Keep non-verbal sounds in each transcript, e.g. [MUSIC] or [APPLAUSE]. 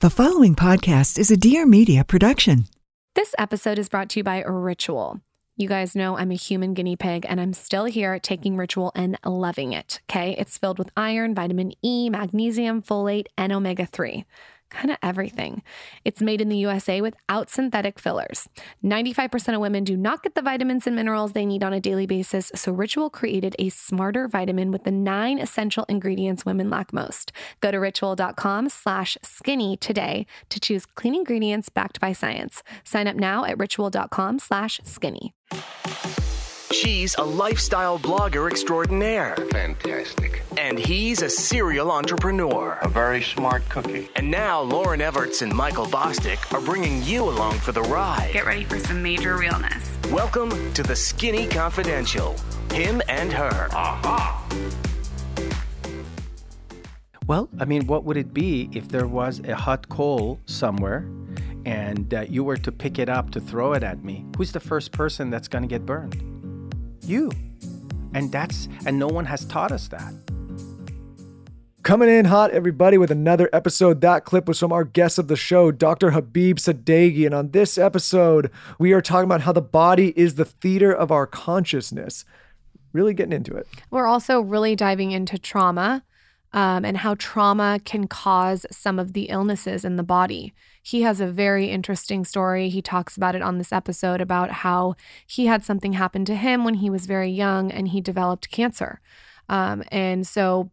The following podcast is a Dear Media production. This episode is brought to you by Ritual. You guys know I'm a human guinea pig and I'm still here taking Ritual and loving it. Okay. It's filled with iron, vitamin E, magnesium, folate, and omega 3 kind of everything. It's made in the USA without synthetic fillers. 95% of women do not get the vitamins and minerals they need on a daily basis, so Ritual created a smarter vitamin with the nine essential ingredients women lack most. Go to ritual.com slash skinny today to choose clean ingredients backed by science. Sign up now at ritual.com slash skinny. She's a lifestyle blogger extraordinaire. Fantastic. And he's a serial entrepreneur. A very smart cookie. And now Lauryn Evarts and Michael Bosstick are bringing you along for the ride. Get ready for some major realness. Welcome to the Skinny Confidential. Him and her. Aha! Well, I mean, what would it be if there was a hot coal somewhere and uh, you were to pick it up to throw it at me? Who's the first person that's going to get burned? You. And that's and no one has taught us that. Coming in hot, everybody, with another episode. That clip was from our guest of the show, Dr. Habib Sadeghi. And on this episode, we are talking about how the body is the theater of our consciousness. Really getting into it. We're also really diving into trauma um, and how trauma can cause some of the illnesses in the body. He has a very interesting story. He talks about it on this episode about how he had something happen to him when he was very young and he developed cancer. Um, and so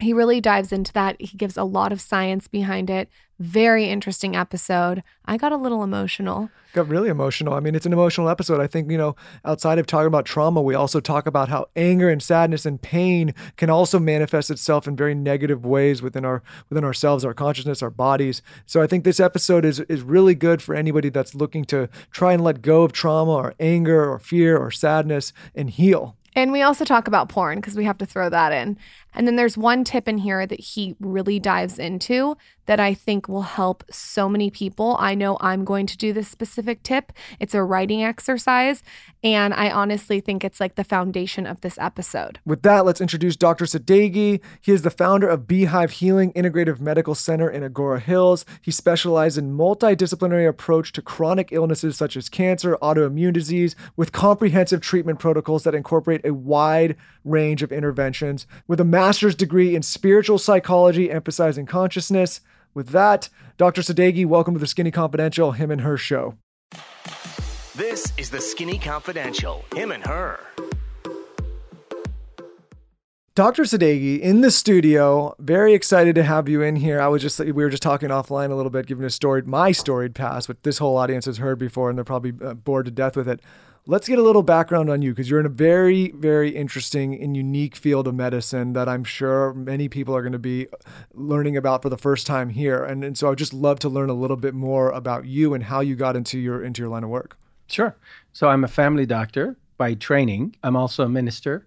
he really dives into that. He gives a lot of science behind it. Very interesting episode. I got a little emotional. Got really emotional. I mean, it's an emotional episode. I think, you know, outside of talking about trauma, we also talk about how anger and sadness and pain can also manifest itself in very negative ways within our within ourselves, our consciousness, our bodies. So I think this episode is is really good for anybody that's looking to try and let go of trauma or anger or fear or sadness and heal. And we also talk about porn because we have to throw that in. And then there's one tip in here that he really dives into that I think will help so many people. I know I'm going to do this specific tip. It's a writing exercise. And I honestly think it's like the foundation of this episode. With that, let's introduce Dr. Sadeghi. He is the founder of Beehive Healing Integrative Medical Center in Agoura Hills. He specializes in multidisciplinary approach to chronic illnesses such as cancer, autoimmune disease, with comprehensive treatment protocols that incorporate a wide range of interventions. With a master's degree in spiritual psychology emphasizing consciousness, with that, Dr. Sadeghi, welcome to the Skinny Confidential, him and her show. This is the Skinny Confidential. Him and her. Dr. Sadeghi in the studio. Very excited to have you in here. I was just we were just talking offline a little bit, giving a story, my storied past, which this whole audience has heard before, and they're probably uh, bored to death with it. Let's get a little background on you because you're in a very, very interesting and unique field of medicine that I'm sure many people are going to be learning about for the first time here. And, and so I'd just love to learn a little bit more about you and how you got into your into your line of work. Sure. So I'm a family doctor by training. I'm also a minister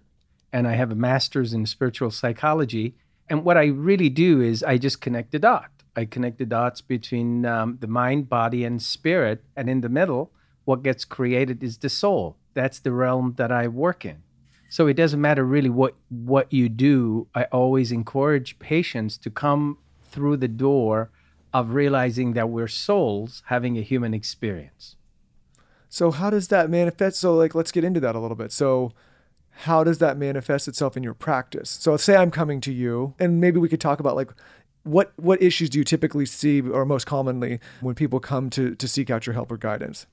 and I have a master's in spiritual psychology. And what I really do is I just connect the dot. I connect the dots between um, the mind, body, and spirit. And in the middle, what gets created is the soul. That's the realm that I work in. So it doesn't matter really what what you do. I always encourage patients to come through the door of realizing that we're souls having a human experience. So how does that manifest? So like let's get into that a little bit. So how does that manifest itself in your practice? So say I'm coming to you and maybe we could talk about like what what issues do you typically see or most commonly when people come to to seek out your help or guidance?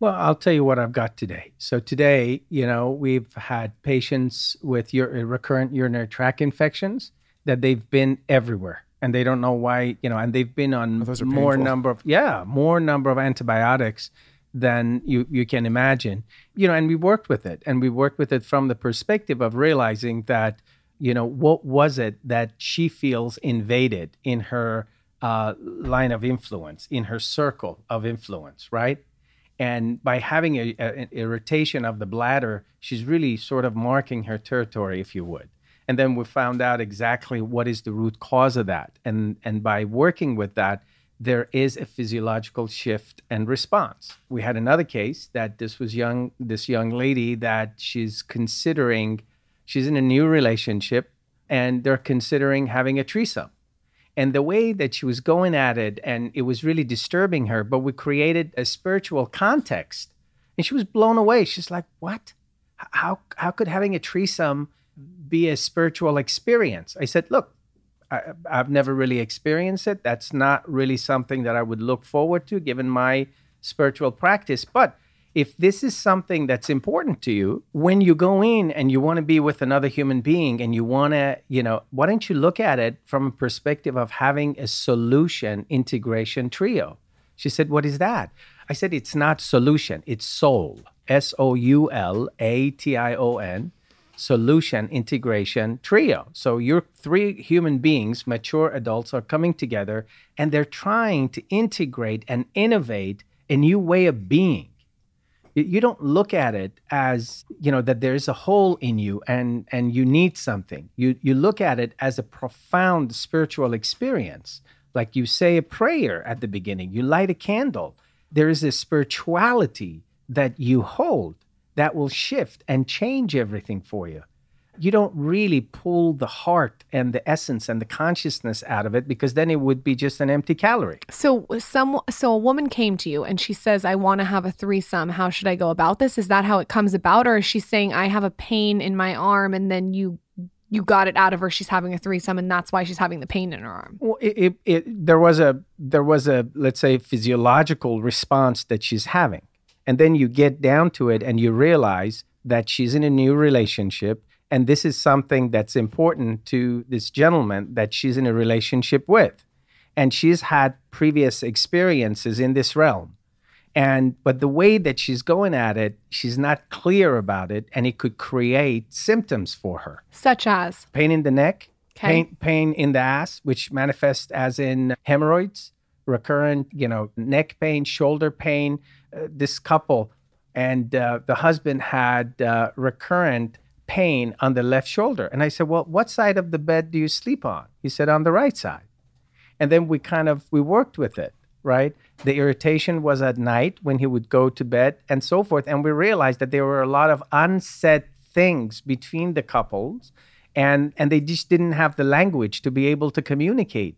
Well, I'll tell you what I've got today. So today, you know, we've had patients with your recurrent urinary tract infections that they've been everywhere and they don't know why, you know, and they've been on Oh, more painful. number of yeah, more number of antibiotics than you you can imagine. You know, and we worked with it and we worked with it from the perspective of realizing that, you know, what was it that she feels invaded in her uh, line of influence, in her circle of influence, right? And by having a, a- an irritation of the bladder, she's really sort of marking her territory, if you would. And then we found out exactly what is the root cause of that. And, and by working with that, there is a physiological shift and response. We had another case that this was young, this young lady that she's considering, she's in a new relationship and they're considering having a threesome And the way that she was going at it, and it was really disturbing her, but we created a spiritual context. And she was blown away. She's like, What? How, how could having a threesome be a spiritual experience? I said, Look, I, I've never really experienced it. That's not really something that I would look forward to given my spiritual practice. But if this is something that's important to you, when you go in and you want to be with another human being and you want to, you know, why don't you look at it from a perspective of having a soulation integration trio? She said, What is that? I said, It's not solution, it's soul. S O U L A T I O N, soulation integration trio. So your three human beings, mature adults, are coming together and they're trying to integrate and innovate a new way of being you don't look at it as you know that there's a hole in you and and you need something. You you look at it as a profound spiritual experience. Like you say a prayer at the beginning you light a candle. There is a spirituality that you hold that will shift and change everything for you you don't really pull the heart and the essence and the consciousness out of it because then it would be just an empty calorie. So some so a woman came to you and she says I want to have a threesome. How should I go about this? Is that how it comes about or is she saying I have a pain in my arm and then you you got it out of her she's having a threesome and that's why she's having the pain in her arm well it, it, it, there was a there was a let's say physiological response that she's having and then you get down to it and you realize that she's in a new relationship and this is something that's important to this gentleman that she's in a relationship with. And she's had previous experiences in this realm. And but the way that she's going at it, she's not clear about it, and it could create symptoms for her. Such as pain in the neck, okay. pain, pain in the ass, which manifests as in hemorrhoids, recurrent, you know, neck pain, shoulder pain. Uh, this couple and uh, the husband had uh, recurrent pain on the left shoulder. And I said, Well, what side of the bed do you sleep on? He said, On the right side. And then we kind of we worked with it, right? The irritation was at night when he would go to bed and so forth. And we realized that there were a lot of unsaid things between the couples and and they just didn't have the language to be able to communicate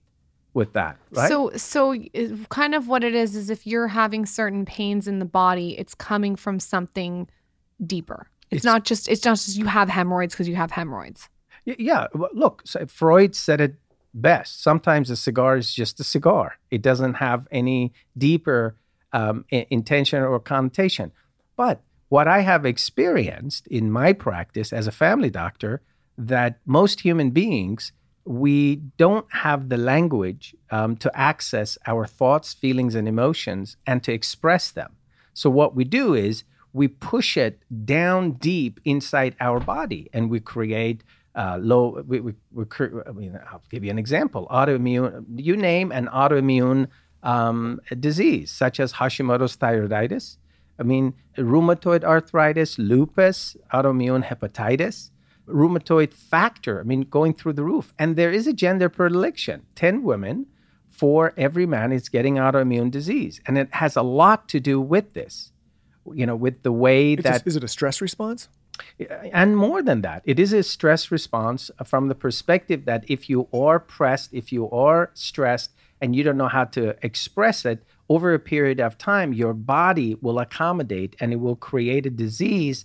with that right so so uh, kind of what it is is if you're having certain pains in the body it's coming from something deeper it's, it's not just it's not just you have hemorrhoids because you have hemorrhoids. Yeah, look, Freud said it best. Sometimes a cigar is just a cigar. It doesn't have any deeper um, intention or connotation. But what I have experienced in my practice as a family doctor, that most human beings we don't have the language um, to access our thoughts, feelings, and emotions and to express them. So, what we do is we push it down deep inside our body and we create uh, low we, we, we I mean I'll give you an example autoimmune you name an autoimmune um, disease such as Hashimoto's thyroiditis I mean rheumatoid arthritis lupus autoimmune hepatitis rheumatoid factor I mean going through the roof. And there is a gender predilection 10 women for every man is getting autoimmune disease. And it has a lot to do with this you know, with the way it's that a, is it a stress response? And more than that, it is a stress response from the perspective that if you are pressed, if you are stressed, and you don't know how to express it over a period of time, your body will accommodate and it will create a disease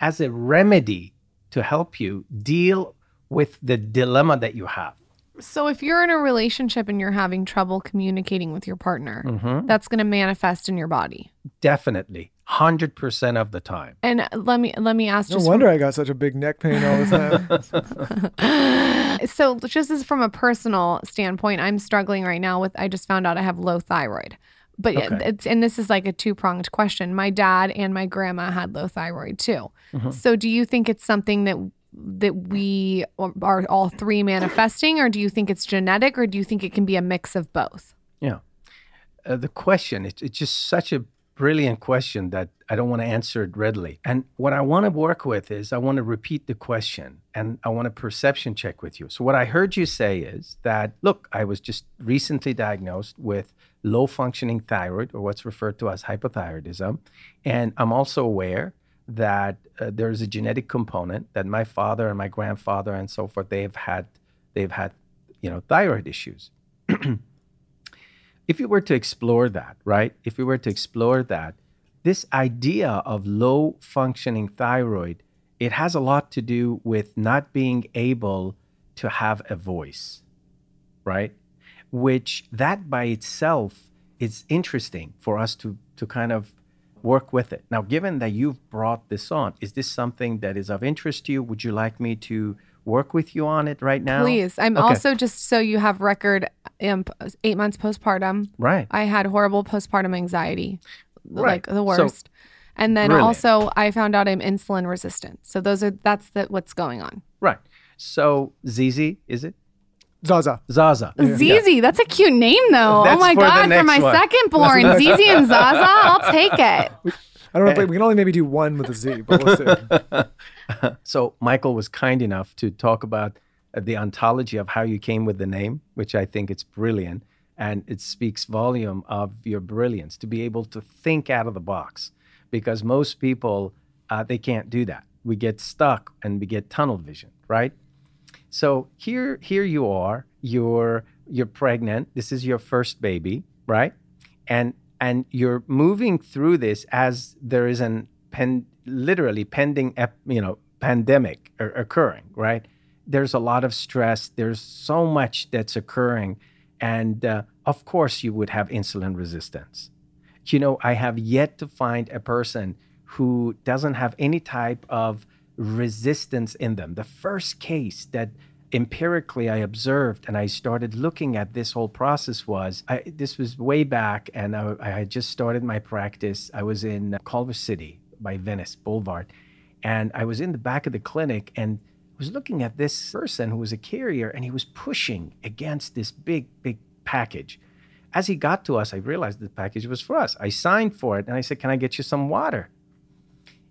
as a remedy to help you deal with the dilemma that you have. So, if you're in a relationship and you're having trouble communicating with your partner, mm-hmm. that's going to manifest in your body. Definitely hundred percent of the time. And let me let me ask. No wonder from, I got such a big neck pain all the time. [LAUGHS] so just as from a personal standpoint, I'm struggling right now with. I just found out I have low thyroid. But okay. it's and this is like a two pronged question. My dad and my grandma had low thyroid too. Mm-hmm. So do you think it's something that that we are all three manifesting, or do you think it's genetic, or do you think it can be a mix of both? Yeah. Uh, the question it's, it's just such a brilliant question that I don't want to answer it readily. And what I want to work with is I want to repeat the question and I want a perception check with you. So, what I heard you say is that, look, I was just recently diagnosed with low functioning thyroid or what's referred to as hypothyroidism. And I'm also aware that uh, there's a genetic component that my father and my grandfather and so forth, they've had, they've had, you know, thyroid issues. [CLEARS THROAT] if you were to explore that, right? If you were to explore that, this idea of low functioning thyroid, it has a lot to do with not being able to have a voice, right? Which that by itself is interesting for us to to kind of work with it. Now, given that you've brought this on, is this something that is of interest to you? Would you like me to work with you on it right now? Please. I'm Okay. also just so you have record um, eight months postpartum. Right. I had horrible postpartum anxiety, like Right. the So- worst. and then Brilliant. also I found out I'm insulin resistant. So those are that's the what's going on. Right. So Zizi, is it? Zaza. Zaza. Zizi, that's a cute name though. oh my for god, for my one. second born, Zizi and [LAUGHS] Zaza, I'll take it. [LAUGHS] I don't know. if we can only maybe do one with a Z, but we'll see. [LAUGHS] So Michael was kind enough to talk about the ontology of how you came with the name, which I think it's brilliant, and it speaks volume of your brilliance to be able to think out of the box, because most people uh, they can't do that. We get stuck and we get tunnel vision, right? So here, here you are. You're you're pregnant. This is your first baby, right? And and you're moving through this as there is an pen, literally pending, ep, you know, pandemic o- occurring, right? There's a lot of stress. There's so much that's occurring, and uh, of course you would have insulin resistance. You know, I have yet to find a person who doesn't have any type of resistance in them. The first case that empirically I observed and I started looking at this whole process was I, this was way back and I, I had just started my practice. I was in Culver City by Venice Boulevard and I was in the back of the clinic and was looking at this person who was a carrier and he was pushing against this big, big package. As he got to us, I realized the package was for us. I signed for it and I said, Can I get you some water?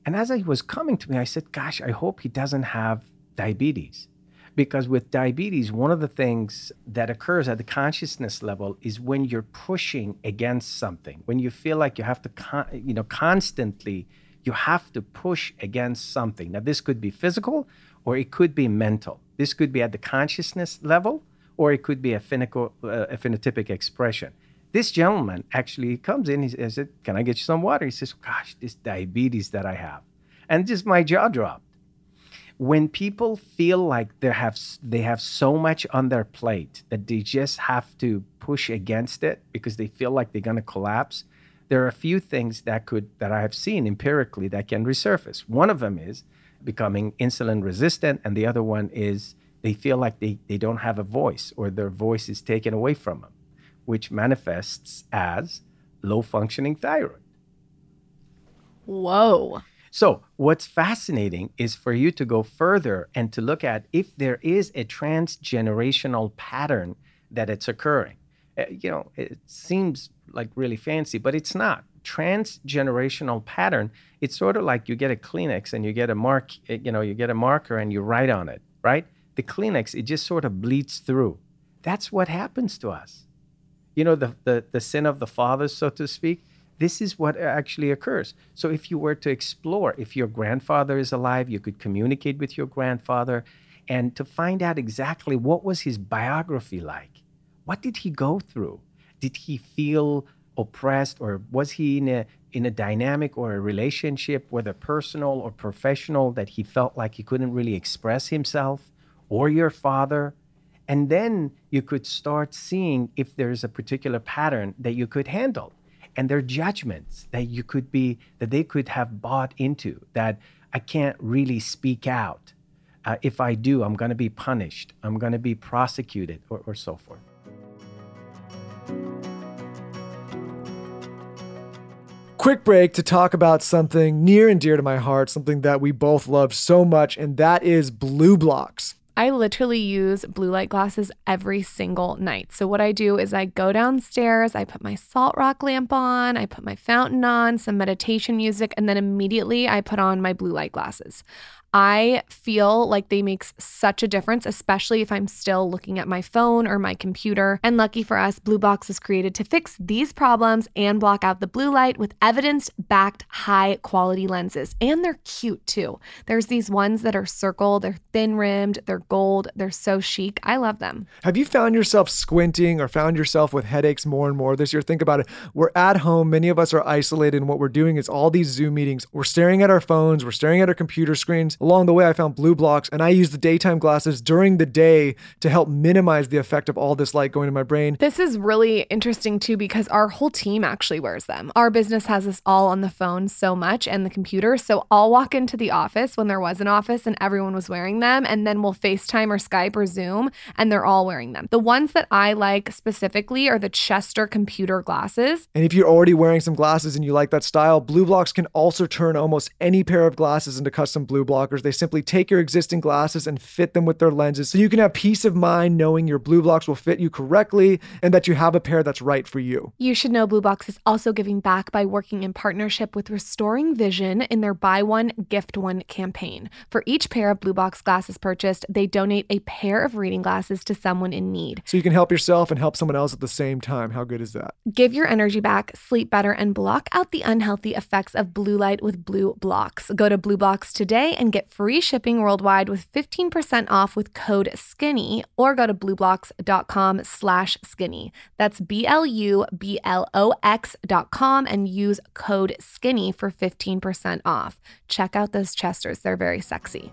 And as he was coming to me, I said, Gosh, I hope he doesn't have diabetes. Because with diabetes, one of the things that occurs at the consciousness level is when you're pushing against something, when you feel like you have to, con- you know, constantly, you have to push against something. Now, this could be physical or it could be mental. This could be at the consciousness level or it could be a, uh, a phenotypic expression. This gentleman actually comes in. He says, "Can I get you some water?" He says, "Gosh, this diabetes that I have," and just my jaw dropped. When people feel like they have they have so much on their plate that they just have to push against it because they feel like they're going to collapse, there are a few things that could that I have seen empirically that can resurface. One of them is becoming insulin resistant, and the other one is they feel like they, they don't have a voice or their voice is taken away from them, which manifests as low functioning thyroid. Whoa. So, what's fascinating is for you to go further and to look at if there is a transgenerational pattern that it's occurring. Uh, you know, it seems like really fancy, but it's not. Transgenerational pattern, it's sort of like you get a Kleenex and you get a mark, uh, you know, you get a marker and you write on it, right? The Kleenex, it just sort of bleeds through. That's what happens to us. You know, the, the, the sin of the fathers, so to speak this is what actually occurs. So if you were to explore, if your grandfather is alive, you could communicate with your grandfather and to find out exactly what was his biography like. What did he go through? Did he feel oppressed or was he in a in a dynamic or a relationship whether personal or professional that he felt like he couldn't really express himself or your father? And then you could start seeing if there's a particular pattern that you could handle and their judgments that you could be that they could have bought into that i can't really speak out. Uh, if i do i'm going to be punished. I'm going to be prosecuted or, or so forth Quick break to talk about something near and dear to my heart, something that we both love so much, and that is BLUblox. I literally use blue light glasses every single night. So, what I do is I go downstairs, I put my salt rock lamp on, I put my fountain on, some meditation music, and then immediately I put on my blue light glasses. I feel like they make such a difference, especially if I'm still looking at my phone or my computer. And lucky for us, BLUblox is created to fix these problems and block out the blue light with evidence backed high quality lenses. And they're cute too. There's these ones that are circle, they're thin rimmed, they're gold. They're so chic. I love them. Have you found yourself squinting or found yourself with headaches more and more this year? Think about it. We're at home. Many of us are isolated, and what we're doing is all these Zoom meetings. We're staring at our phones, we're staring at our computer screens. Along the way, I found BLUblox, and I use the daytime glasses during the day to help minimize the effect of all this light going to my brain. This is really interesting too because our whole team actually wears them. Our business has us all on the phone so much and the computer. So I'll walk into the office when there was an office and everyone was wearing them, and then we'll FaceTime or Skype or Zoom, and they're all wearing them. The ones that I like specifically are the Chester computer glasses. And if you're already wearing some glasses and you like that style, BLUblox can also turn almost any pair of glasses into custom blue blockers. They simply take your existing glasses and fit them with their lenses so you can have peace of mind knowing your BLUblox will fit you correctly and that you have a pair that's right for you. You should know BLUblox is also giving back by working in partnership with Restoring Vision in their Buy One, Gift One campaign. For each pair of BLUblox glasses purchased, they donate a pair of reading glasses to someone in need. So you can help yourself and help someone else at the same time. How good is that? Give your energy back, sleep better, and block out the unhealthy effects of blue light with BLUblox. Go to BLUblox today and get free shipping worldwide with 15% off with code SKINNY or go to blublox.com slash skinny. That's B-L-U-B-L-O-X dot com and use code SKINNY for 15% off. Check out those chesters. They're very sexy.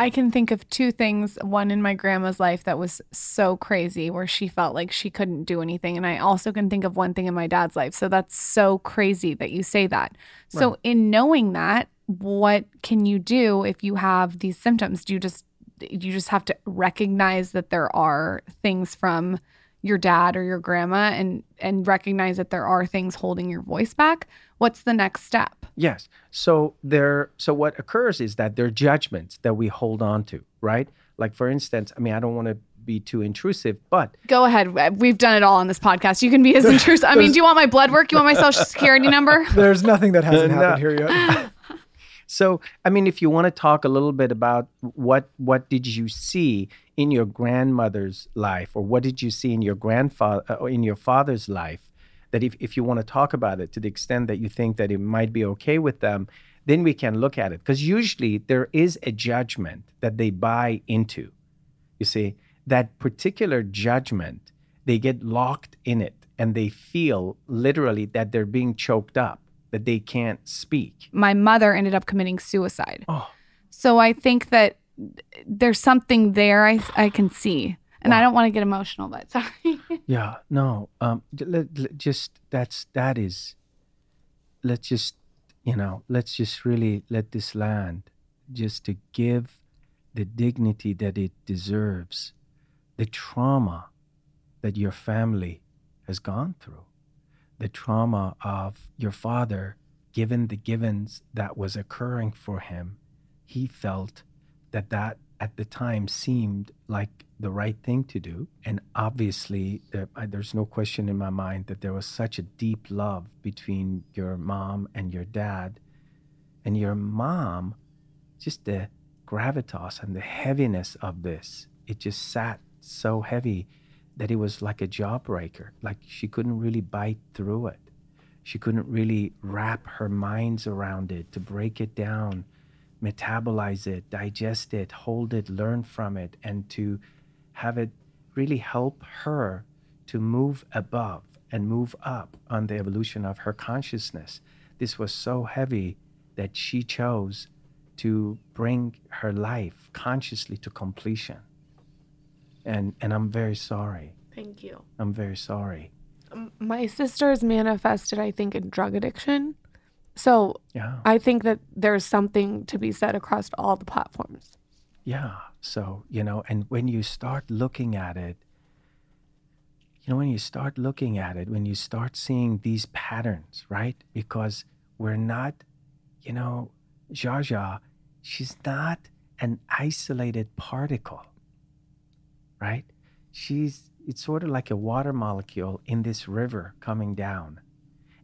I can think of two things. One in my grandma's life that was so crazy, where she felt like she couldn't do anything. And I also can think of one thing in my dad's life. So that's so crazy that you say that. So, in knowing that, what can you do if you have these symptoms? Do you just you just have to recognize that there are things from your dad or your grandma and and recognize that there are things holding your voice back what's the next step Yes. So there so what occurs is that there are judgments that we hold on to, right? Like for instance, I mean, I don't want to be too intrusive, but go ahead we've done it all on this podcast you can be as [LAUGHS] intrusive i mean do you want my blood work you want my social [LAUGHS] security number [LAUGHS] There's nothing that hasn't No. happened here yet. So, I mean, if you want to talk a little bit about what what did you see in your grandmother's life, or what did you see in your grandfather uh, or in your father's life, that if, if you want to talk about it to the extent that you think that it might be okay with them, then we can look at it. Because usually there is a judgment that they buy into. You see, that particular judgment, they get locked in it and they feel literally that they're being choked up, that they can't speak. my mother ended up committing suicide Oh. so i think that there's something there i, I can see and i don't want to get emotional but [LAUGHS] sorry Yeah, no. Um, let, let- just that's that is. Let's just, you know, let's just really let this land, just to give the dignity that it deserves, the trauma that your family has gone through, the trauma of your father, given the givens that was occurring for him, he felt that that at the time seemed like the right thing to do. And obviously, I, there's no question in my mind that there was such a deep love between your mom and your dad. And your mom, just the gravitas and the heaviness of this, it just sat so heavy that it was like a jawbreaker. Like she couldn't really bite through it. She couldn't really wrap her minds around it to break it down metabolize it, digest it, hold it, learn from it, and to have it really help her to move above and move up on the evolution of her consciousness. This was so heavy that she chose to bring her life consciously to completion. And and I'm very sorry. Thank you. I'm very sorry. Um, my sister's manifested, I think, in drug addiction. So Yeah. I think that there's something to be said across all the platforms. Yeah. So, you know, and when you start looking at it, you know, when you start looking at it, when you start seeing these patterns, right? Because we're not, you know, Jaja, she's not an isolated particle, right? She's, it's sort of like a water molecule in this river coming down.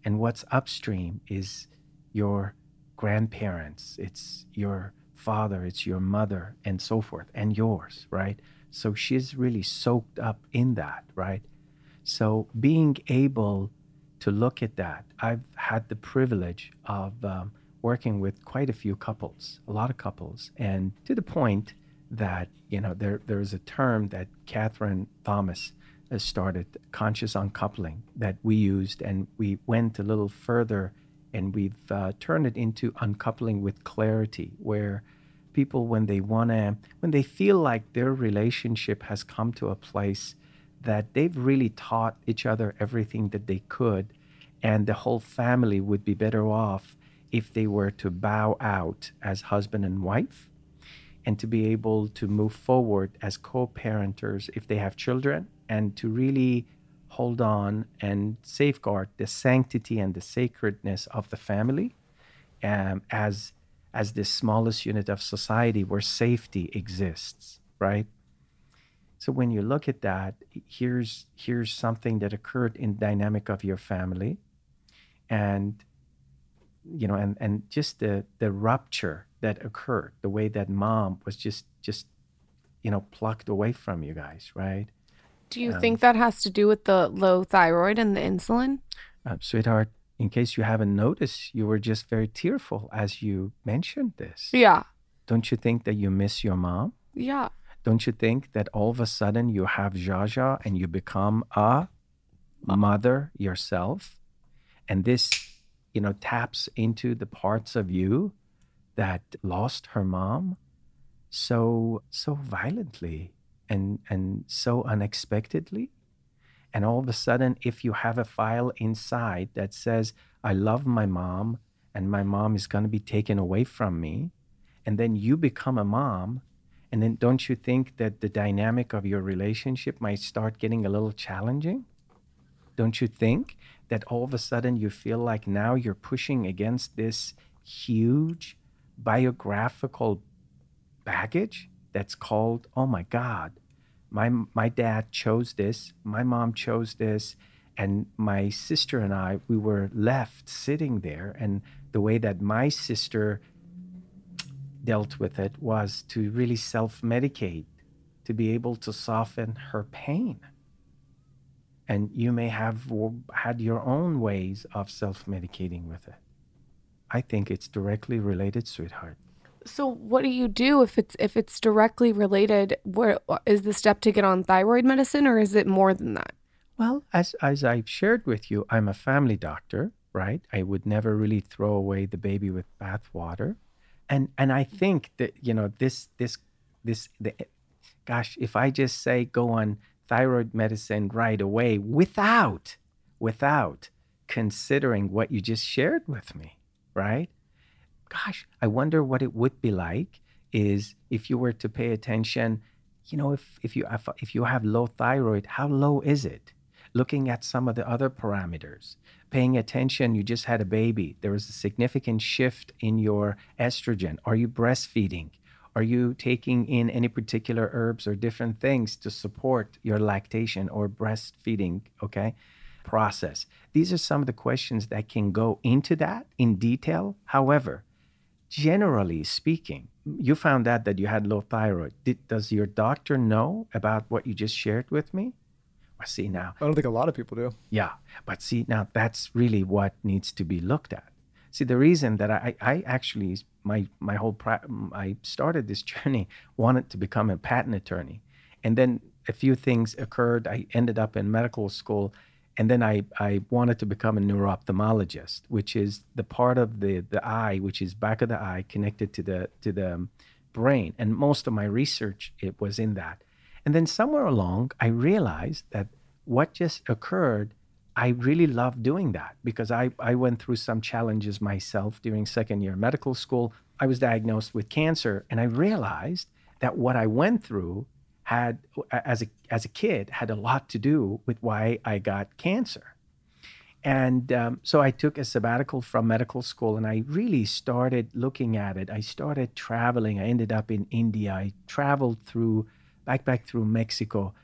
And what's upstream is your grandparents, it's your father, it's your mother, and so forth, and yours, right? So she's really soaked up in that, right? So being able to look at that, I've had the privilege of um, working with quite a few couples, a lot of couples, and to the point that you know there there is a term that Katherine Thomas started, conscious uncoupling, that we used, and we went a little further, and we've uh, turned it into uncoupling with clarity, where people when they want to when they feel like their relationship has come to a place that they've really taught each other everything that they could and the whole family would be better off if they were to bow out as husband and wife and to be able to move forward as co-parenters if they have children and to really hold on and safeguard the sanctity and the sacredness of the family um, as as the smallest unit of society where safety exists right? So when you look at that here's here's something that occurred in dynamic of your family and you know and and just the the rupture that occurred the way that mom was just just you know plucked away from you guys right Do you think that has to do with the low thyroid and the insulin? uh, sweetheart in case you haven't noticed you were just very tearful as you mentioned this Yeah. don't you think that you miss your mom Yeah. don't you think that all of a sudden you have Jaja and you become a mother yourself? And this, you know, taps into the parts of you that lost her mom so so violently and and so unexpectedly. And all of a sudden, if you have a file inside that says, I love my mom and my mom is going to be taken away from me, and then you become a mom, and then don't you think that the dynamic of your relationship might start getting a little challenging? Don't you think that all of a sudden you feel like now you're pushing against this huge biographical baggage that's called, oh my God, my, my dad chose this, my mom chose this, and my sister and I, we were left sitting there. And the way that my sister dealt with it was to really self medicate, to be able to soften her pain. And you may have had your own ways of self medicating with it. I think it's directly related, sweetheart. So what do you do if it's if it's directly related? What is the step to get on thyroid medicine, or is it more than that? Well, as as I've shared with you, I'm a family doctor, right? I would never really throw away the baby with bathwater, and and I think that you know this this this the, gosh, if I just say go on thyroid medicine right away without without considering what you just shared with me, right? Gosh, I wonder what it would be like is if you were to pay attention, you know, if if you if, if you have low thyroid, how low is it? Looking at some of the other parameters, paying attention, you just had a baby. There was a significant shift in your estrogen. Are you breastfeeding? Are you taking in any particular herbs or different things to support your lactation or breastfeeding? Okay, process. These are some of the questions that can go into that in detail. However, generally speaking, you found out that you had low thyroid. Did, does your doctor know about what you just shared with me? Well, see now, I don't think a lot of people do. yeah, but see now that's really what needs to be looked at. See, the reason that I, I actually my my whole I started this [LAUGHS] journey wanted to become a patent attorney, and then a few things occurred. I ended up in medical school, and then I, I wanted to become a neuroophthalmologist, which is the part of the, the eye, which is back of the eye, connected to the to the um, brain. And most of my research it was in that. And then somewhere along, I realized that what just occurred, I really loved doing that because I, I went through some challenges myself during second year medical school. I was diagnosed with cancer, and I realized that what I went through had as a as a kid had a lot to do with why I got cancer. And um, so I took a sabbatical from medical school and I really started looking at it. I started traveling. I ended up in India. I traveled through, back back through Mexico.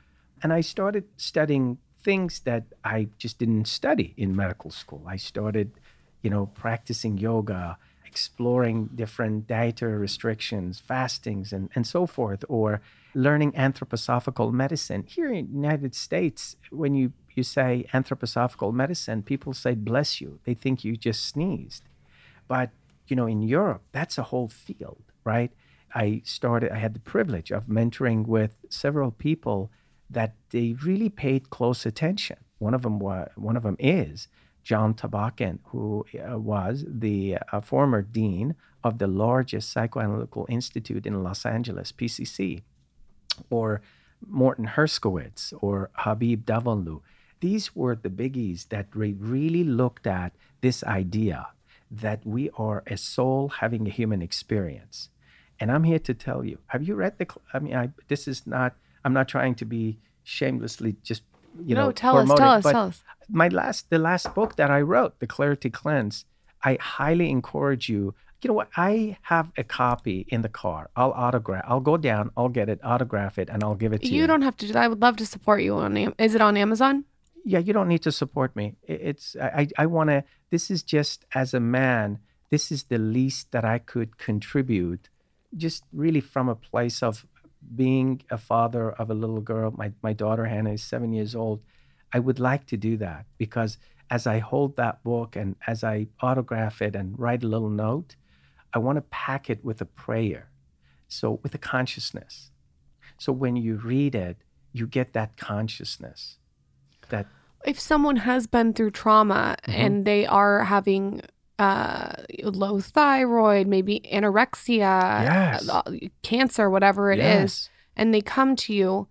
And I started studying things that I just didn't study in medical school. I started, you know, practicing yoga, exploring different dietary restrictions, fastings, and, and so forth, or learning anthroposophical medicine. Here in the United States, when you, you say anthroposophical medicine, people say, bless you. They think you just sneezed. But you know, in Europe, that's a whole field, right? I started, I had the privilege of mentoring with several people that they really paid close attention. One of them was, one of them is John Tabakin, who uh, was the uh, former dean of the largest psychoanalytical institute in Los Angeles, PCC, or Morton Herskowitz or Habib Davanloo. These were the biggies that really looked at this idea that we are a soul having a human experience. And I'm here to tell you, have you read the, I mean, I, this is not, I'm not trying to be shamelessly just, you no, know, tell us, tell us, tell us. My last, the last book that I wrote, The Clarity Cleanse, I highly encourage you. You know what? I have a copy in the car. I'll autograph. I'll go down. I'll get it, autograph it, and I'll give it to you. You don't have to do that. I would love to support you on. Am- Is it on Amazon? yeah, you don't need to support me. It's I I want to. This is just as a man. This is the least that I could contribute, just really from a place of being a father of a little girl. My my daughter Hannah is seven years old. I would like to do that because as I hold that book and as I autograph it and write a little note, I want to pack it with a prayer, so with a consciousness. So when you read it, you get that consciousness that If someone has been through trauma Mm-hmm. and they are having uh, low thyroid, maybe anorexia, Yes. uh, cancer, whatever it is, Yes. and they come to you,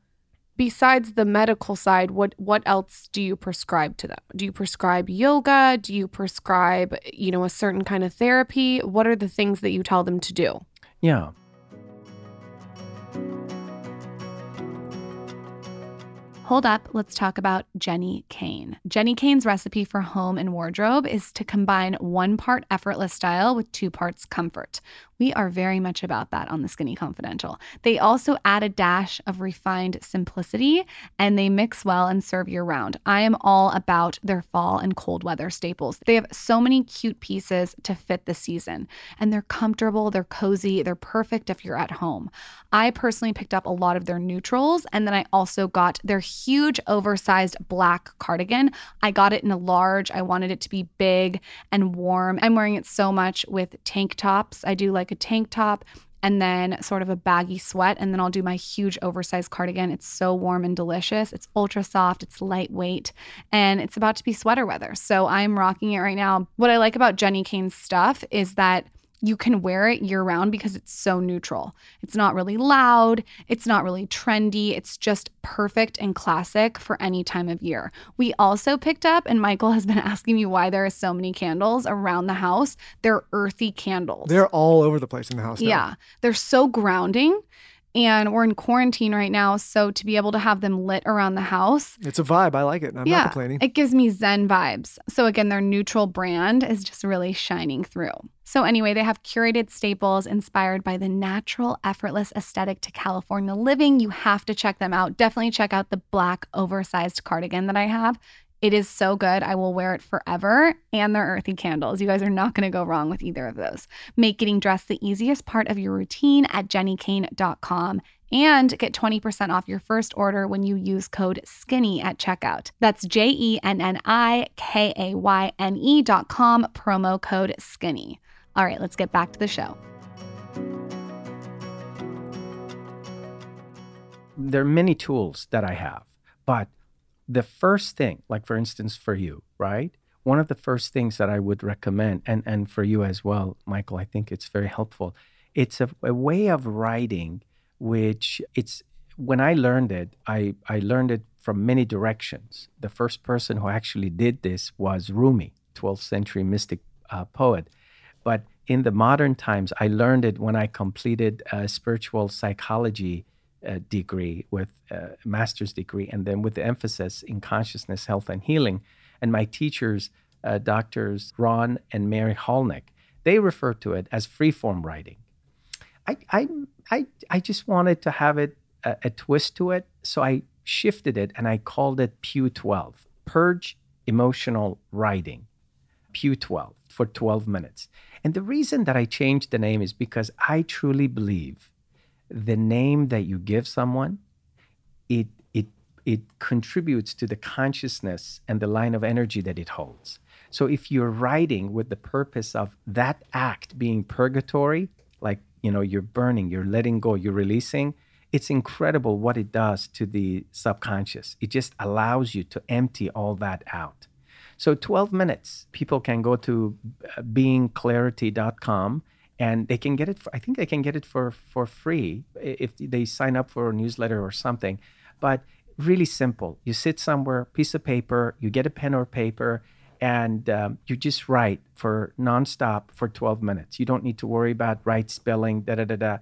besides the medical side, what what else do you prescribe to them? Do you prescribe yoga? Do you prescribe, you know, a certain kind of therapy? What are the things that you tell them to do? Yeah. Hold up, let's talk about Jenni Kayne. Jenni Kayne's recipe for home and wardrobe is to combine one part effortless style with two parts comfort. We are very much about that on the Skinny Confidential. They also add a dash of refined simplicity and they mix well and serve year round. I am all about their fall and cold weather staples. They have so many cute pieces to fit the season and they're comfortable, they're cozy, they're perfect if you're at home. I personally picked up a lot of their neutrals and then I also got their huge oversized black cardigan. I got it in a large. I wanted it to be big and warm. I'm wearing it so much with tank tops. I do like a tank top and then sort of a baggy sweat. And then I'll do my huge oversized cardigan. It's so warm and delicious. It's ultra soft, it's lightweight, and it's about to be sweater weather. So I'm rocking it right now. What I like about Jenni Kayne's stuff is that you can wear it year round because it's so neutral. It's not really loud, it's not really trendy, it's just perfect and classic for any time of year. We also picked up, and Michael has been [LAUGHS] asking me why there are so many candles around the house. They're earthy candles. They're all over the place in the house. now. Yeah, they're so grounding. And we're in quarantine right now. So to be able to have them lit around the house, It's a vibe. I like it. I'm yeah, not complaining. it gives me Zen vibes. So again, their neutral brand is just really shining through. So anyway, they have curated staples inspired by the natural, effortless aesthetic to California living. You have to check them out. Definitely check out the black oversized cardigan that I have. It is so good. I will wear it forever. And their earthy candles. You guys are not going to go wrong with either of those. Make getting dressed the easiest part of your routine at jennikayne.com and get 20% off your first order when you use code SKINNY at checkout. That's J E N N I K A Y N E dot com, promo code SKINNY. All right, let's get back to the show. there are many tools that I have, but the first thing, like for instance, for you, right? One of the first things that I would recommend, and, and for you as well, Michael, I think it's very helpful. It's a, a way of writing, which it's when I learned it, I, I learned it from many directions. The first person who actually did this was Rumi, 12th century mystic uh, poet. But in the modern times, I learned it when I completed a spiritual psychology uh, degree with a master's degree, and then with the emphasis in consciousness, health, and healing. And my teachers, uh, doctors Ron and Mary Hulnick, they refer to it as freeform writing. I, I, I, I just wanted to have it a, a twist to it, so I shifted it and I called it Pew 12, Purge Emotional Writing. Pew 12 for 12 minutes. And the reason that I changed the name is because I truly believe the name that you give someone, it it it contributes to the consciousness and the line of energy that it holds. So if you're writing with the purpose of that act being purgatory, like, you know, you're burning, you're letting go, you're releasing, it's incredible what it does to the subconscious. It just allows you to empty all that out. So 12 minutes, people can go to uh, beingclarity.com and they can get it for, I think they can get it for for free if they sign up for a newsletter or something. But really simple. You sit somewhere, piece of paper, you get a pen or paper, and um, you just write for nonstop for 12 minutes. You don't need to worry about right spelling, da da da da.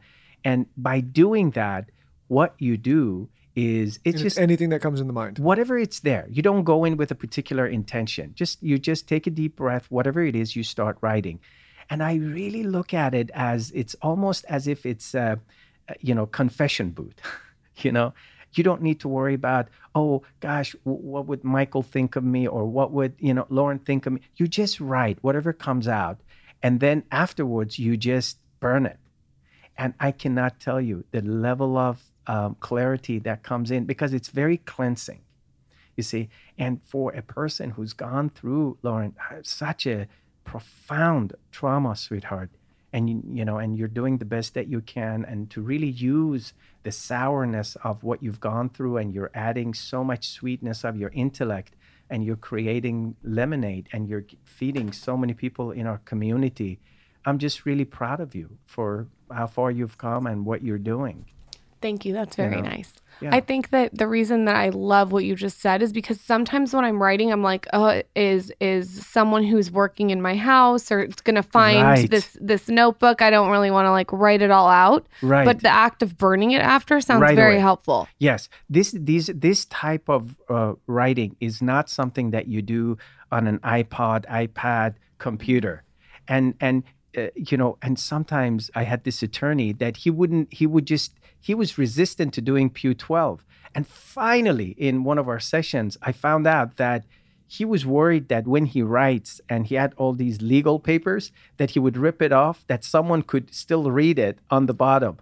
And by doing that, what you do is it's And just anything that comes in the mind. whatever it's there you don't go in with a particular intention just you just take a deep breath whatever it is you start writing and i really look at it as it's almost as if it's a, you know confession booth [LAUGHS] you know? You don't need to worry about oh gosh w- what would michael think of me or what would you know lauryn think of me? You just write whatever comes out and then afterwards you just burn it. And I cannot tell you the level of um, clarity that comes in because it's very cleansing, you see. And for a person who's gone through, Lauryn, uh, such a profound trauma, sweetheart, and you, know, and you're doing the best that you can, and to really use the sourness of what you've gone through, and you're adding so much sweetness of your intellect, and you're creating lemonade, and you're feeding so many people in our community. I'm just really proud of you for how far you've come and what you're doing. Thank you. That's very know? nice. Yeah. I think that the reason that I love what you just said is because sometimes when I'm writing, I'm like, oh, is is someone who's working in my house or it's gonna find Right. this this notebook? I don't really want to like write it all out. Right. But the act of burning it after sounds Right very away. helpful. Yes, this these this type of uh, writing is not something that you do on an iPod, iPad, computer, and and uh, you know, and sometimes I had this attorney that he wouldn't, he would just, he was resistant to doing PEW 12, and finally in one of our sessions, I found out that he was worried that when he writes and he had all these legal papers that he would rip it off, that someone could still read it on the bottom.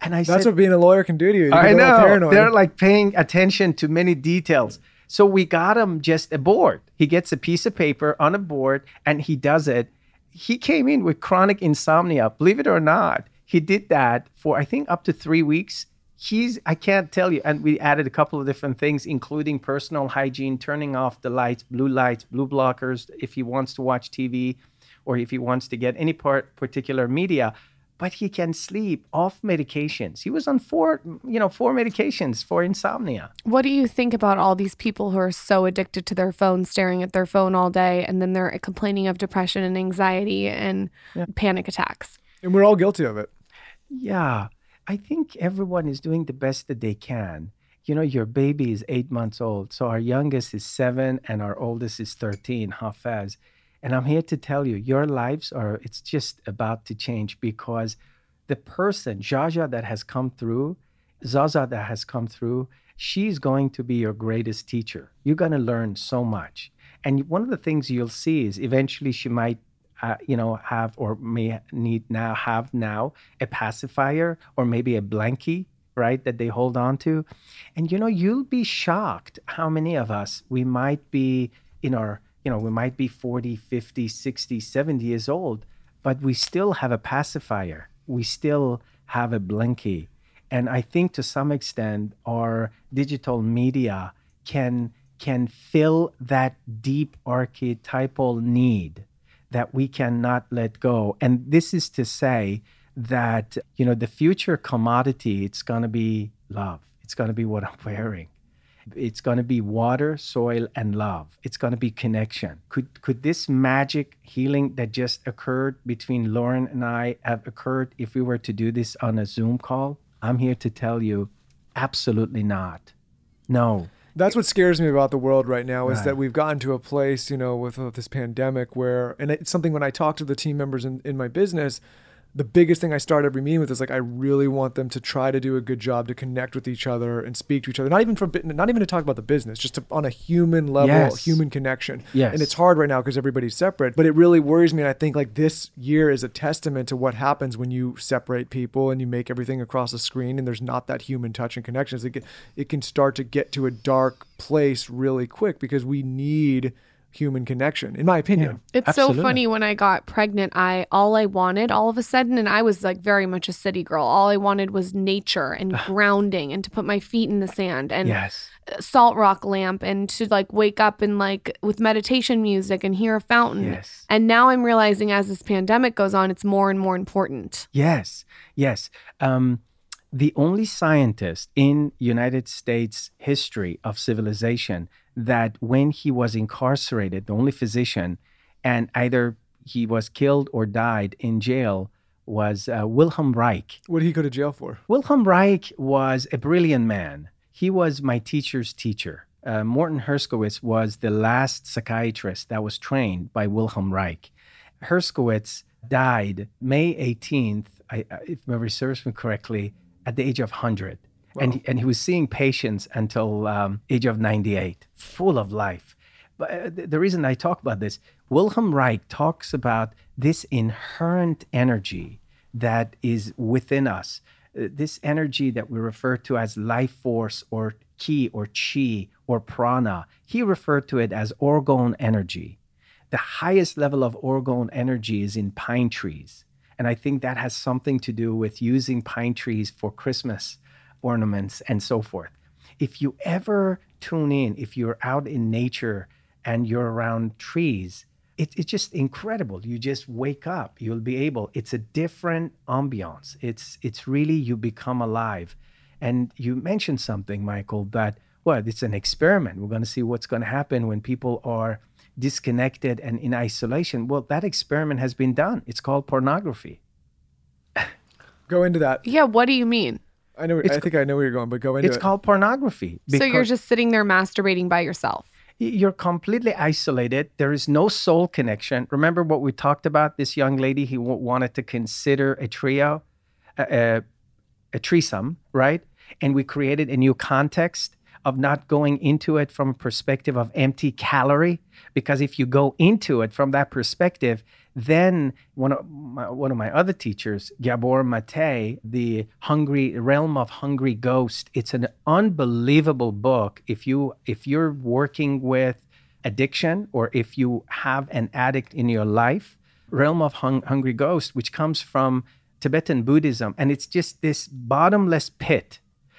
And I said That's said, what being a lawyer can do to you. you I get a little know. They're like paying attention to many details. So we got him just a board. He gets a piece of paper on a board and he does it. He came in with chronic insomnia. Believe it or not, he did that for I think up to three weeks. He's I can't tell you. And we added a couple of different things, including personal hygiene, turning off the lights, blue lights, blue blockers if he wants to watch TV or if he wants to get any part particular media but he can sleep off medications. He was on four, you know, four medications for insomnia. What do you think about all these people who are so addicted to their phone, staring at their phone all day, and then they're complaining of depression and anxiety and panic attacks? and we're all guilty of it. Yeah, I think everyone is doing the best that they can. You know, your baby is eight months old, so our youngest is seven and our oldest is 13, Hafez. And I'm here to tell you, your lives are, it's just about to change because the person, Jaja, that has come through, Zaza, that has come through, she's going to be your greatest teacher. You're going to learn so much. And one of the things you'll see is eventually she might uh, you know, have or may need now have now a pacifier or maybe a blankie, right, that they hold on to. And, you know, you'll be shocked how many of us we might be in our, you know, we might be 40, 50, 60, 70 years old, but we still have a pacifier. We still have a blankie. And I think to some extent, our digital media can can fill that deep archetypal need that we cannot let go. And this is to say that, you know, the future commodity, it's going to be love. It's going to be what I'm [LAUGHS] wearing. It's going to be water, soil, and love. It's going to be connection. Could could this magic healing that just occurred between Lauryn and I have occurred if we were to do this on a Zoom call? I'm here to tell you, absolutely not. No. That's what scares me about the world right now is Right. that we've gotten to a place, you know, with uh, this pandemic where, and it's something when I talk to the team members in, in my business, the biggest thing I start every meeting with is like, I really want them to try to do a good job to connect with each other and speak to each other. Not even for, not even to talk about the business, just to, on a human level, Yes. human connection. Yes. And it's hard right now because everybody's separate, but it really worries me. And I think like this year is a testament to what happens when you separate people and you make everything across a screen and there's not that human touch and connections. It, can- it can start to get to a dark place really quick because we need human connection, in my opinion. It's Absolutely. so funny when I got pregnant, I all I wanted all of a sudden and I was like very much a city girl. All I wanted was nature and [SIGHS] grounding and to put my feet in the sand and yes. salt rock lamp and to like wake up and like with meditation music and hear a fountain. Yes. And now I'm realizing as this pandemic goes on, it's more and more important. Yes, yes. Um, the only scientist in United States history of civilization that when he was incarcerated, the only physician, and either he was killed or died in jail was uh, Wilhelm Reich. What did he go to jail for? Wilhelm Reich was a brilliant man. He was my teacher's teacher. Uh, Morton Herskowitz was the last psychiatrist that was trained by Wilhelm Reich. Herskowitz died May 18th, I, I- if memory serves me correctly, at the age of 100. And, he, and he was seeing patients until um, age of 98, full of life. But uh, the, the reason I talk about this, Wilhelm Reich talks about this inherent energy that is within us, uh, this energy that we refer to as life force or ki or chi or prana. He referred to it as orgone energy. The highest level of orgone energy is in pine trees. And I think that has something to do with using pine trees for Christmas ornaments and so forth. If you ever tune in, if you're out in nature and you're around trees, it, it's just incredible. You just wake up. You'll be able. It's a different ambiance. It's it's really you become alive. And you mentioned something, Michael, that well, it's an experiment. We're going to see what's going to happen when people are disconnected and in isolation. Well, that experiment has been done. It's called pornography. Go into that. Yeah, what do you mean? I know. It's I think I know where you're going, but go into It's it. called pornography. so you're just sitting there masturbating by yourself. you're completely isolated. There is no soul connection. Remember what we talked about? This young lady he w- wanted to consider a trio, a, a, a threesome, right? And we created a new context of not going into it from a perspective of empty calorie. Because if you go into it from that perspective, then one of my, one of my other teachers, Gabor Mate, the Hungry Realm of Hungry Ghost, it's an unbelievable book. If you if you're working with addiction or if you have an addict in your life, Realm of Hung- Hungry Ghost, which comes from Tibetan Buddhism, and it's just this bottomless pit.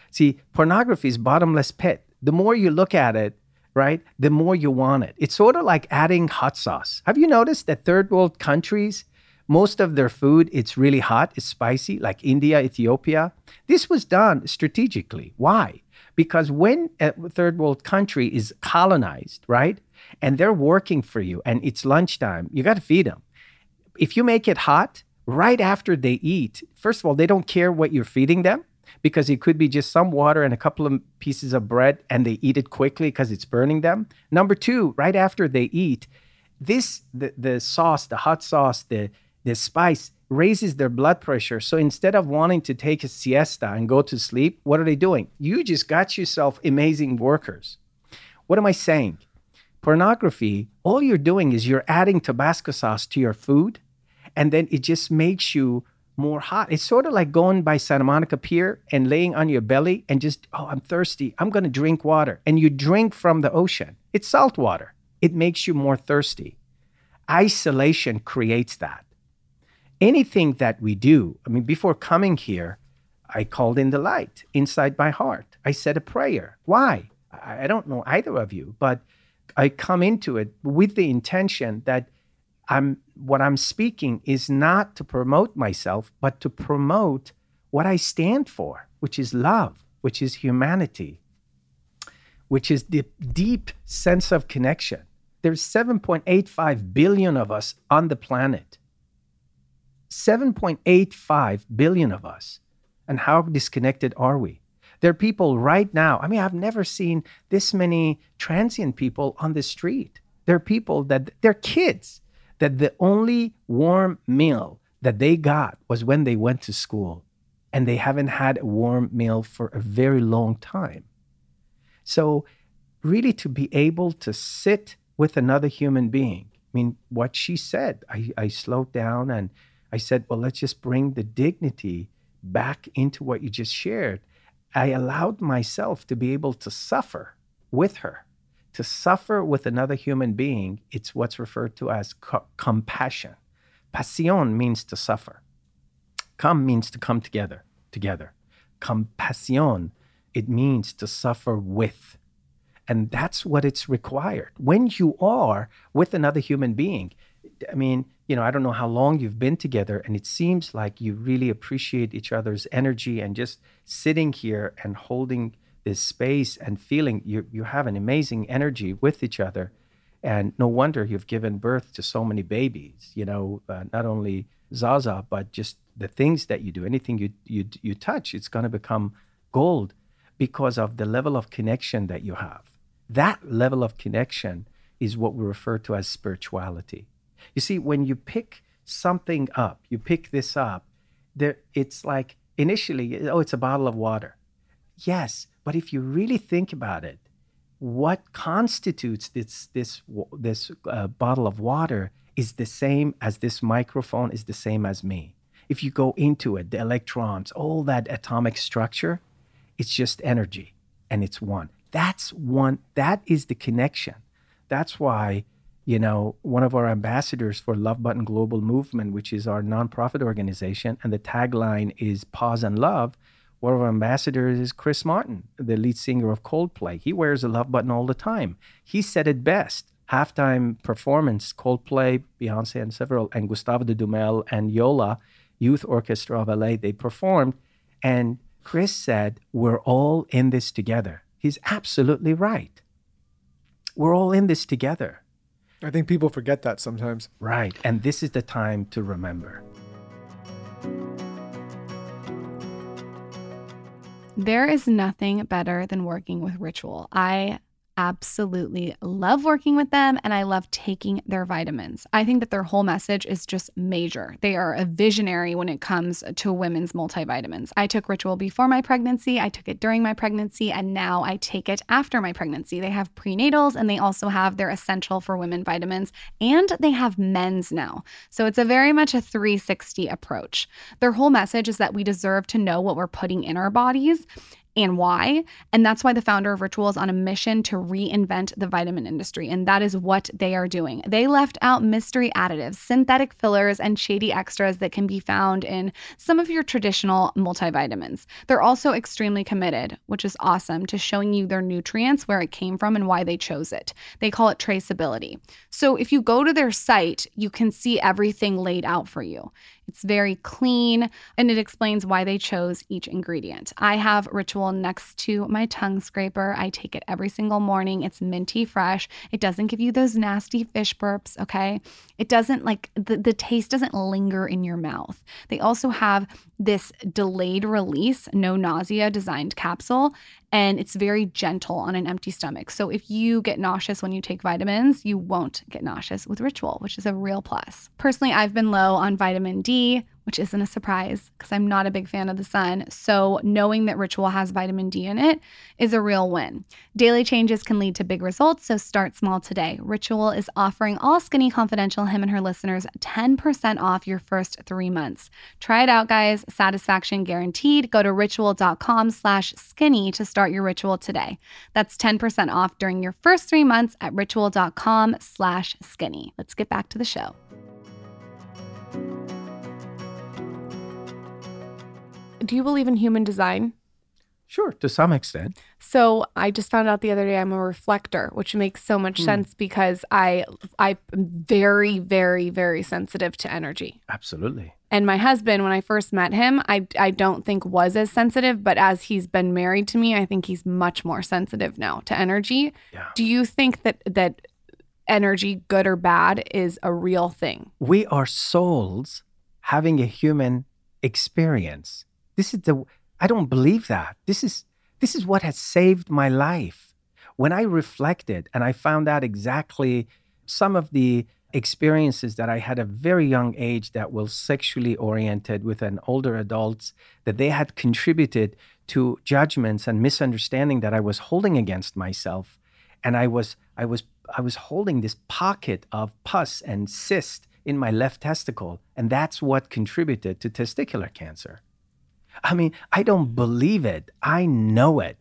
See, pornography is bottomless pit. The more you look at it, right, the more you want it. It's sort of like adding hot sauce. Have you noticed that third world countries, most of their food, it's really hot, it's spicy, like India, Ethiopia? This was done strategically. Why? Because when a third world country is colonized, right, and they're working for you and it's lunchtime, you got to feed them if you make it hot right after they eat, first of all, they don't care what you're feeding them because it could be just some water and a couple of pieces of bread and they eat it quickly because it's burning them. Number two, right after they eat, this the, the sauce, the hot sauce, the the spice raises their blood pressure. So instead of wanting to take a siesta and go to sleep, what are they doing? You just got yourself amazing workers. What am I saying? Pornography, all you're doing is you're adding Tabasco sauce to your food, and then it just makes you more hot. It's sort of like going by Santa Monica Pier and laying on your belly and just, oh, I'm thirsty. I'm going to drink water. And you drink from the ocean. It's salt water. It makes you more thirsty. Isolation creates that. Anything that we do, I mean, before coming here, I called in the light inside my heart. I said a prayer. Why? I don't know either of you, but I come into it with the intention that I'm what I'm speaking is not to promote myself, but to promote what I stand for, which is love, which is humanity, which is the deep sense of connection. There's 7.85 billion of us on the planet. 7.85 billion of us. And how disconnected are we? There are people right now. I mean, I've never seen this many transient people on the street. There are people that they're kids that the only warm meal that they got was when they went to school and they haven't had a warm meal for a very long time. So, really, to be able to sit with another human being, I mean, what she said, I, I slowed down and I said, well, let's just bring the dignity back into what you just shared. I allowed myself to be able to suffer with her, To suffer with another human being, it's what's referred to as co- compassion. Passion means to suffer. Come means to come together, together. Compassion, it means to suffer with. And that's what it's required. When you are with another human being, I mean, you know, I don't know how long you've been together, and it seems like you really appreciate each other's energy and just sitting here and holding this space and feeling you, you have an amazing energy with each other. And no wonder you've given birth to so many babies, you know, uh, not only Zaza, but just the things that you do, anything you, you, you touch, it's going to become gold because of the level of connection that you have. That level of connection is what we refer to as spirituality. You see, when you pick something up, you pick this up, there it's like initially, oh, it's a bottle of water. Yes, but if you really think about it, what constitutes this this this uh, bottle of water is the same as this microphone is the same as me. If you go into it, the electrons, all that atomic structure, it's just energy and it's one. That's one that is the connection. That's why you know, one of our ambassadors for Love Button Global Movement, which is our nonprofit organization, and the tagline is Pause and Love. One of our ambassadors is Chris Martin, the lead singer of Coldplay. He wears a love button all the time. He said it best. Halftime performance, Coldplay, Beyonce, and several, and Gustavo de Dudamel and Yola, Youth Orchestra of LA, they performed. And Chris said, We're all in this together. He's absolutely right. We're all in this together. I think people forget that sometimes. Right. And this is the time to remember. There is nothing better than working with Ritual. I absolutely love working with them and I love taking their vitamins. I think that their whole message is just major. They are a visionary when it comes to women's multivitamins. I took Ritual before my pregnancy, I took it during my pregnancy, and now I take it after my pregnancy. They have prenatals and they also have their essential for women vitamins and they have men's now. So it's a very much a 360 approach. Their whole message is that we deserve to know what we're putting in our bodies and why. And that's why the founder of Ritual is on a mission to reinvent the vitamin industry. And that is what they are doing. They left out mystery additives, synthetic fillers, and shady extras that can be found in some of your traditional multivitamins. They're also extremely committed, which is awesome, to showing you their nutrients, where it came from, and why they chose it. They call it traceability. So if you go to their site, you can see everything laid out for you. It's very clean and it explains why they chose each ingredient. I have Ritual next to my tongue scraper. I take it every single morning. It's minty fresh. It doesn't give you those nasty fish burps, okay? It doesn't like the, the taste doesn't linger in your mouth. They also have this delayed release, no nausea designed capsule, and it's very gentle on an empty stomach. So if you get nauseous when you take vitamins, you won't get nauseous with Ritual, which is a real plus. Personally, I've been low on vitamin D, which isn't a surprise because I'm not a big fan of the sun. So, knowing that Ritual has vitamin D in it is a real win. Daily changes can lead to big results, so start small today. Ritual is offering all Skinny Confidential, him and her listeners, 10% off your first three months. Try it out, guys. Satisfaction guaranteed. Go to ritual.com slash skinny to start your ritual today. That's 10% off during your first three months at ritual.com slash skinny. Let's get back to the show. Do you believe in human design? Sure, to some extent. So I just found out the other day I'm a reflector, which makes so much Hmm. sense because I I'm very, very, very sensitive to energy. Absolutely. And my husband, when I first met him, I I don't think was as sensitive, but as he's been married to me, I think he's much more sensitive now to energy. Yeah. Do you think that that energy, good or bad, is a real thing? We are souls having a human experience. This is the I don't believe that. This is this is what has saved my life. When I reflected and I found out exactly some of the experiences that I had at a very young age that were sexually oriented with an older adults that they had contributed to judgments and misunderstanding that I was holding against myself and I was I was I was holding this pocket of pus and cyst in my left testicle and that's what contributed to testicular cancer. I mean, I don't believe it. I know it.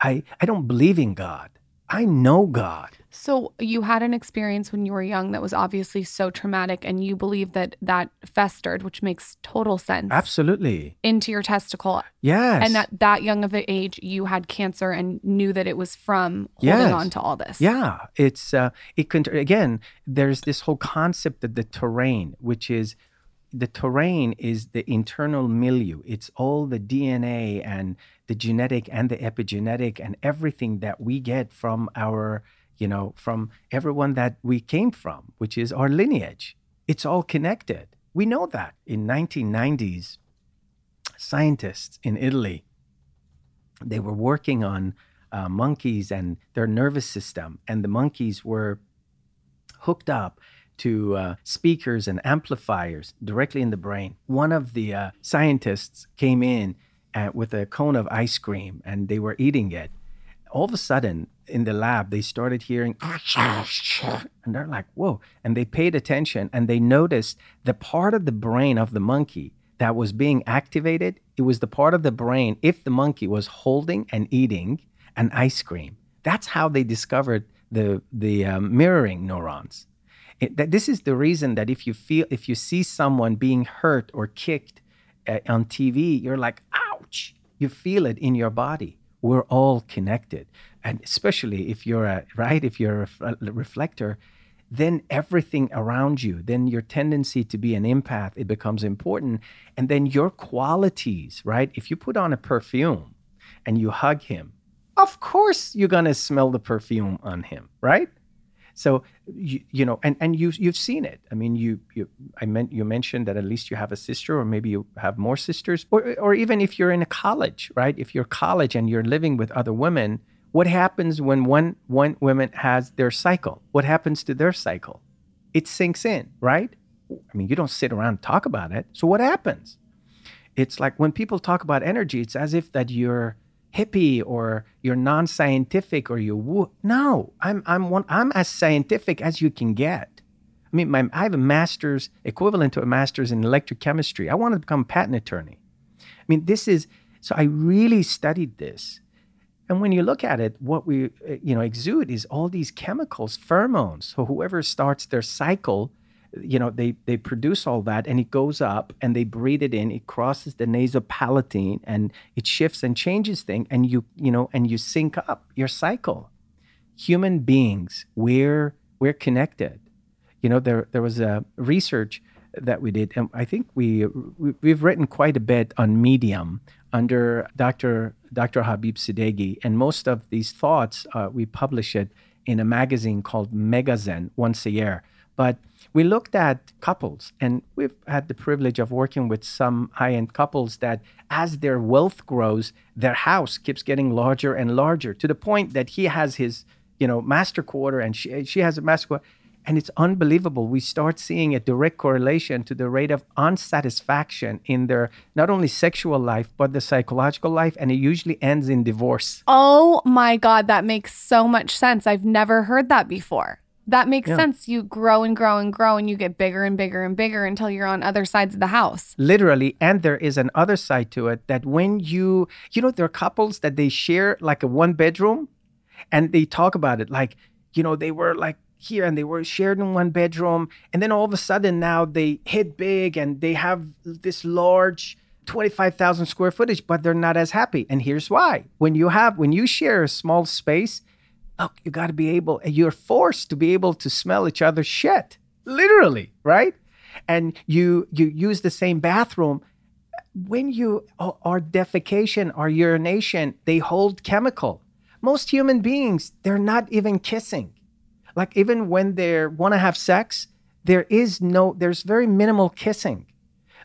I, I don't believe in God. I know God. So you had an experience when you were young that was obviously so traumatic, and you believe that that festered, which makes total sense, Absolutely. into your testicle, Yes. and at that young of an age, you had cancer and knew that it was from holding Yes. on to all this. Yeah, it's uh, it can again. There's this whole concept of the terrain, which is the terrain is the internal milieu. It's all the DNA and the genetic and the epigenetic and everything that we get from our, you know, from everyone that we came from, which is our lineage. It's all connected. We know that. In 1990s, scientists in Italy they were working on uh, monkeys and their nervous system, and the monkeys were hooked up to uh, speakers and amplifiers directly in the brain. One of the uh, scientists came in uh, with a cone of ice cream, and they were eating it. All of a sudden, in the lab, they started hearing, [LAUGHS] and they're like, "Whoa!" And they paid attention, and they noticed the part of the brain of the monkey that was being activated, it was the part of the brain if the monkey was holding and eating an ice cream. That's how they discovered the the um, mirroring neurons. It, that this is the reason that if you feel if you see someone being hurt or kicked uh, on TV, you're like, ouch! You feel it in your body. We're all connected, and especially if you're a right, if you're a, a reflector, then everything around you, then your tendency to be an empath, it becomes important. And then your qualities, right? If you put on a perfume and you hug him, of course you're gonna smell the perfume on him, right? So you, you know, and and you you've seen it. I mean, you you I meant you mentioned that at least you have a sister, or maybe you have more sisters, or or even if you're in a college, right? If you're college and you're living with other women, what happens when one one woman has their cycle? What happens to their cycle? It sinks in, right? I mean, you don't sit around and talk about it. So what happens? It's like when people talk about energy, it's as if that you're hippie or you're non-scientific or you're woo. No, I'm I'm one I'm as scientific as you can get. I mean, my, I have a master's equivalent to a master's in electrochemistry. I wanted to become a patent attorney. I mean, this is so I really studied this. And when you look at it, what we you know exude is all these chemicals, pheromones. So whoever starts their cycle, you know, they they produce all that, and it goes up, and they breathe it in. It crosses the nasal nasopalatine, and it shifts and changes things, and you you know, and you sync up your cycle. Human beings, we're we're connected. You know, there there was a research that we did, and I think we, we we've written quite a bit on Medium under Dr. Dr. Habib Sadeghi, and most of these thoughts uh, we publish it in a magazine called Megazen once a year. But we looked at couples, and we've had the privilege of working with some high-end couples that, as their wealth grows, their house keeps getting larger and larger to the point that he has his, you know, master quarter, and she she has a master quarter. And it's unbelievable. We start seeing a direct correlation to the rate of unsatisfaction in their not only sexual life, but the psychological life. And it usually ends in divorce. Oh my God, that makes so much sense. I've never heard that before. That makes Yeah. sense. You grow and grow and grow, and you get bigger and bigger and bigger until you're on other sides of the house. Literally. And there is an other side to it that when you, you know, there are couples that they share like a one bedroom and they talk about it like, you know, they were like here and they were shared in one bedroom. And then all of a sudden now they hit big and they have this large 25,000 square footage, but they're not as happy. And here's why. When you have, when you share a small space, look, you got to be able, and you're forced to be able to smell each other's shit, literally, right? And you you use the same bathroom. When you are defecation or urination, they hold chemical. Most human beings, they're not even kissing. Like even when they want to have sex, there is no, there's very minimal kissing.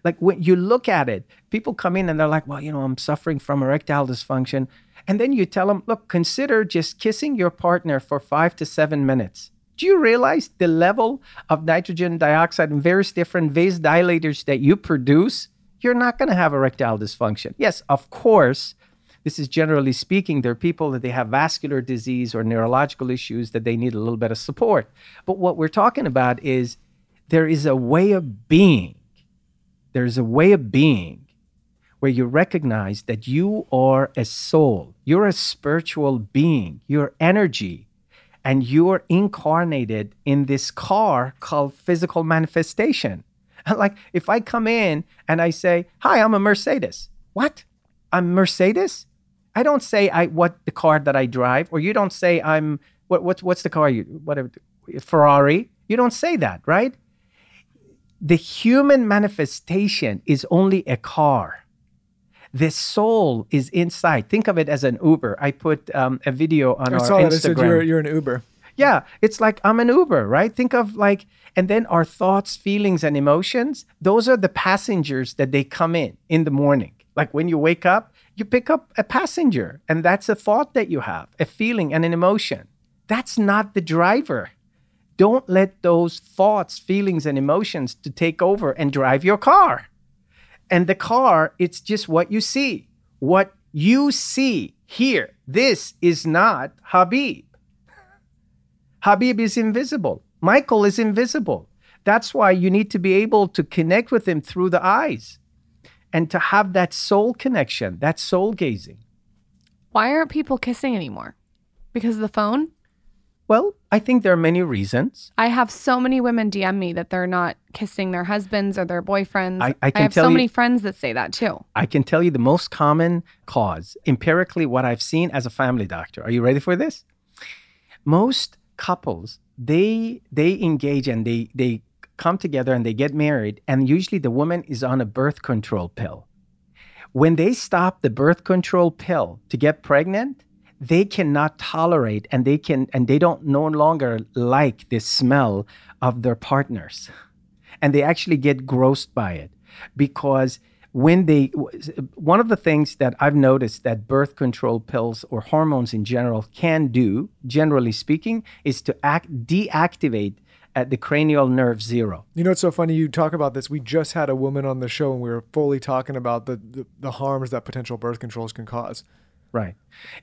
Like when you look at it, people come in and they're like, well, you know, I'm suffering from erectile dysfunction. And then you tell them, look, consider just kissing your partner for five to seven minutes. Do you realize the level of nitrogen dioxide and various different vasodilators that you produce? You're not going to have erectile dysfunction. Yes, of course, this is generally speaking, there are people that they have vascular disease or neurological issues that they need a little bit of support. But what we're talking about is there is a way of being there's a way of being where you recognize that you are a soul, you're a spiritual being, you're energy and you're incarnated in this car called physical manifestation. [LAUGHS] Like if I come in and I say, "Hi, I'm a Mercedes." What? I'm Mercedes? I don't say I what the car that I drive, or you don't say I'm what what's what's the car you whatever Ferrari. You don't say that, right? The human manifestation is only a car. The soul is inside. Think of it as an Uber. I put um, a video on I our saw that. Instagram. It said you're, you're an Uber. Yeah, it's like I'm an Uber, right? Think of like, and then our thoughts, feelings, and emotions, those are the passengers that they come in in the morning. Like when you wake up, you pick up a passenger, and that's a thought that you have, a feeling, and an emotion. That's not the driver. Don't let those thoughts, feelings, and emotions to take over and drive your car. And the car, it's just what you see. What you see here. This is not Habib. Habib is invisible. Michael is invisible. That's why you need to be able to connect with him through the eyes and to have that soul connection, that soul gazing. Why aren't people kissing anymore? Because of the phone? Well, I think there are many reasons. I have so many women DM me that they're not kissing their husbands or their boyfriends. I- I can have so you- many friends that say that too. I can tell you the most common cause, empirically, what I've seen as a family doctor. Are you ready for this? Most couples, they they engage and they they come together and they get married, and usually the woman is on a birth control pill. When they stop the birth control pill to get pregnant, they cannot tolerate and they can and they don't no longer like the smell of their partners and they actually get grossed by it because when they one of the things that i've noticed that birth control pills or hormones in general can do generally speaking is to act deactivate at the cranial nerve zero You know, it's so funny you talk about this. We just had a woman on the show and we were fully talking about the, the, the harms that potential birth controls can cause. Right.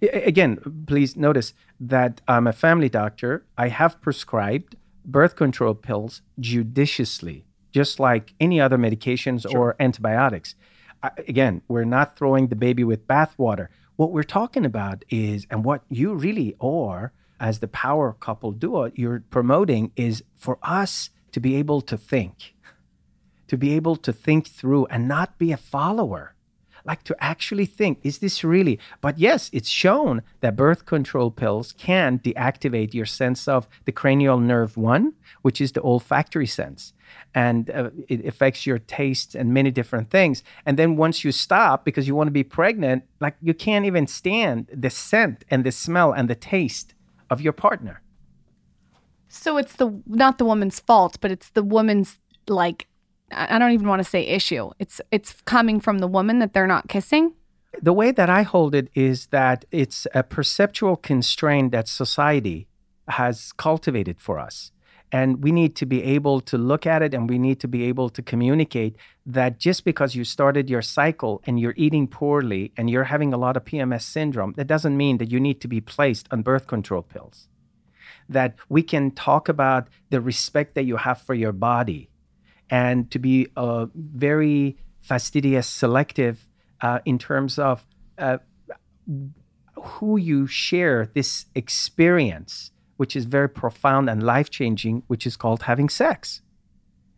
Again, please notice that I'm a family doctor. I have prescribed birth control pills judiciously, just like any other medications or antibiotics. I, again, we're not throwing the baby with bathwater. What we're talking about is, and what you really are as the power couple duo, you're promoting is for us to be able to think, to be able to think through and not be a follower like to actually think is this really? But yes it's shown that birth control pills can deactivate your sense of the cranial nerve 1 which is the olfactory sense and uh, it affects your taste and many different things. And then once you stop because you want to be pregnant like you can't even stand the scent and the smell and the taste of your partner. So it's the not the woman's fault, but it's the woman's like I don't even want to say issue. It's it's coming from the woman that they're not kissing. the way that I hold it is that it's a perceptual constraint that society has cultivated for us. And we need to be able to look at it and we need to be able to communicate that just because you started your cycle and you're eating poorly and you're having a lot of PMS syndrome, that doesn't mean that you need to be placed on birth control pills. That we can talk about the respect that you have for your body and to be very fastidious, selective uh, in terms of uh, who you share this experience, which is very profound and life changing, which is called having sex.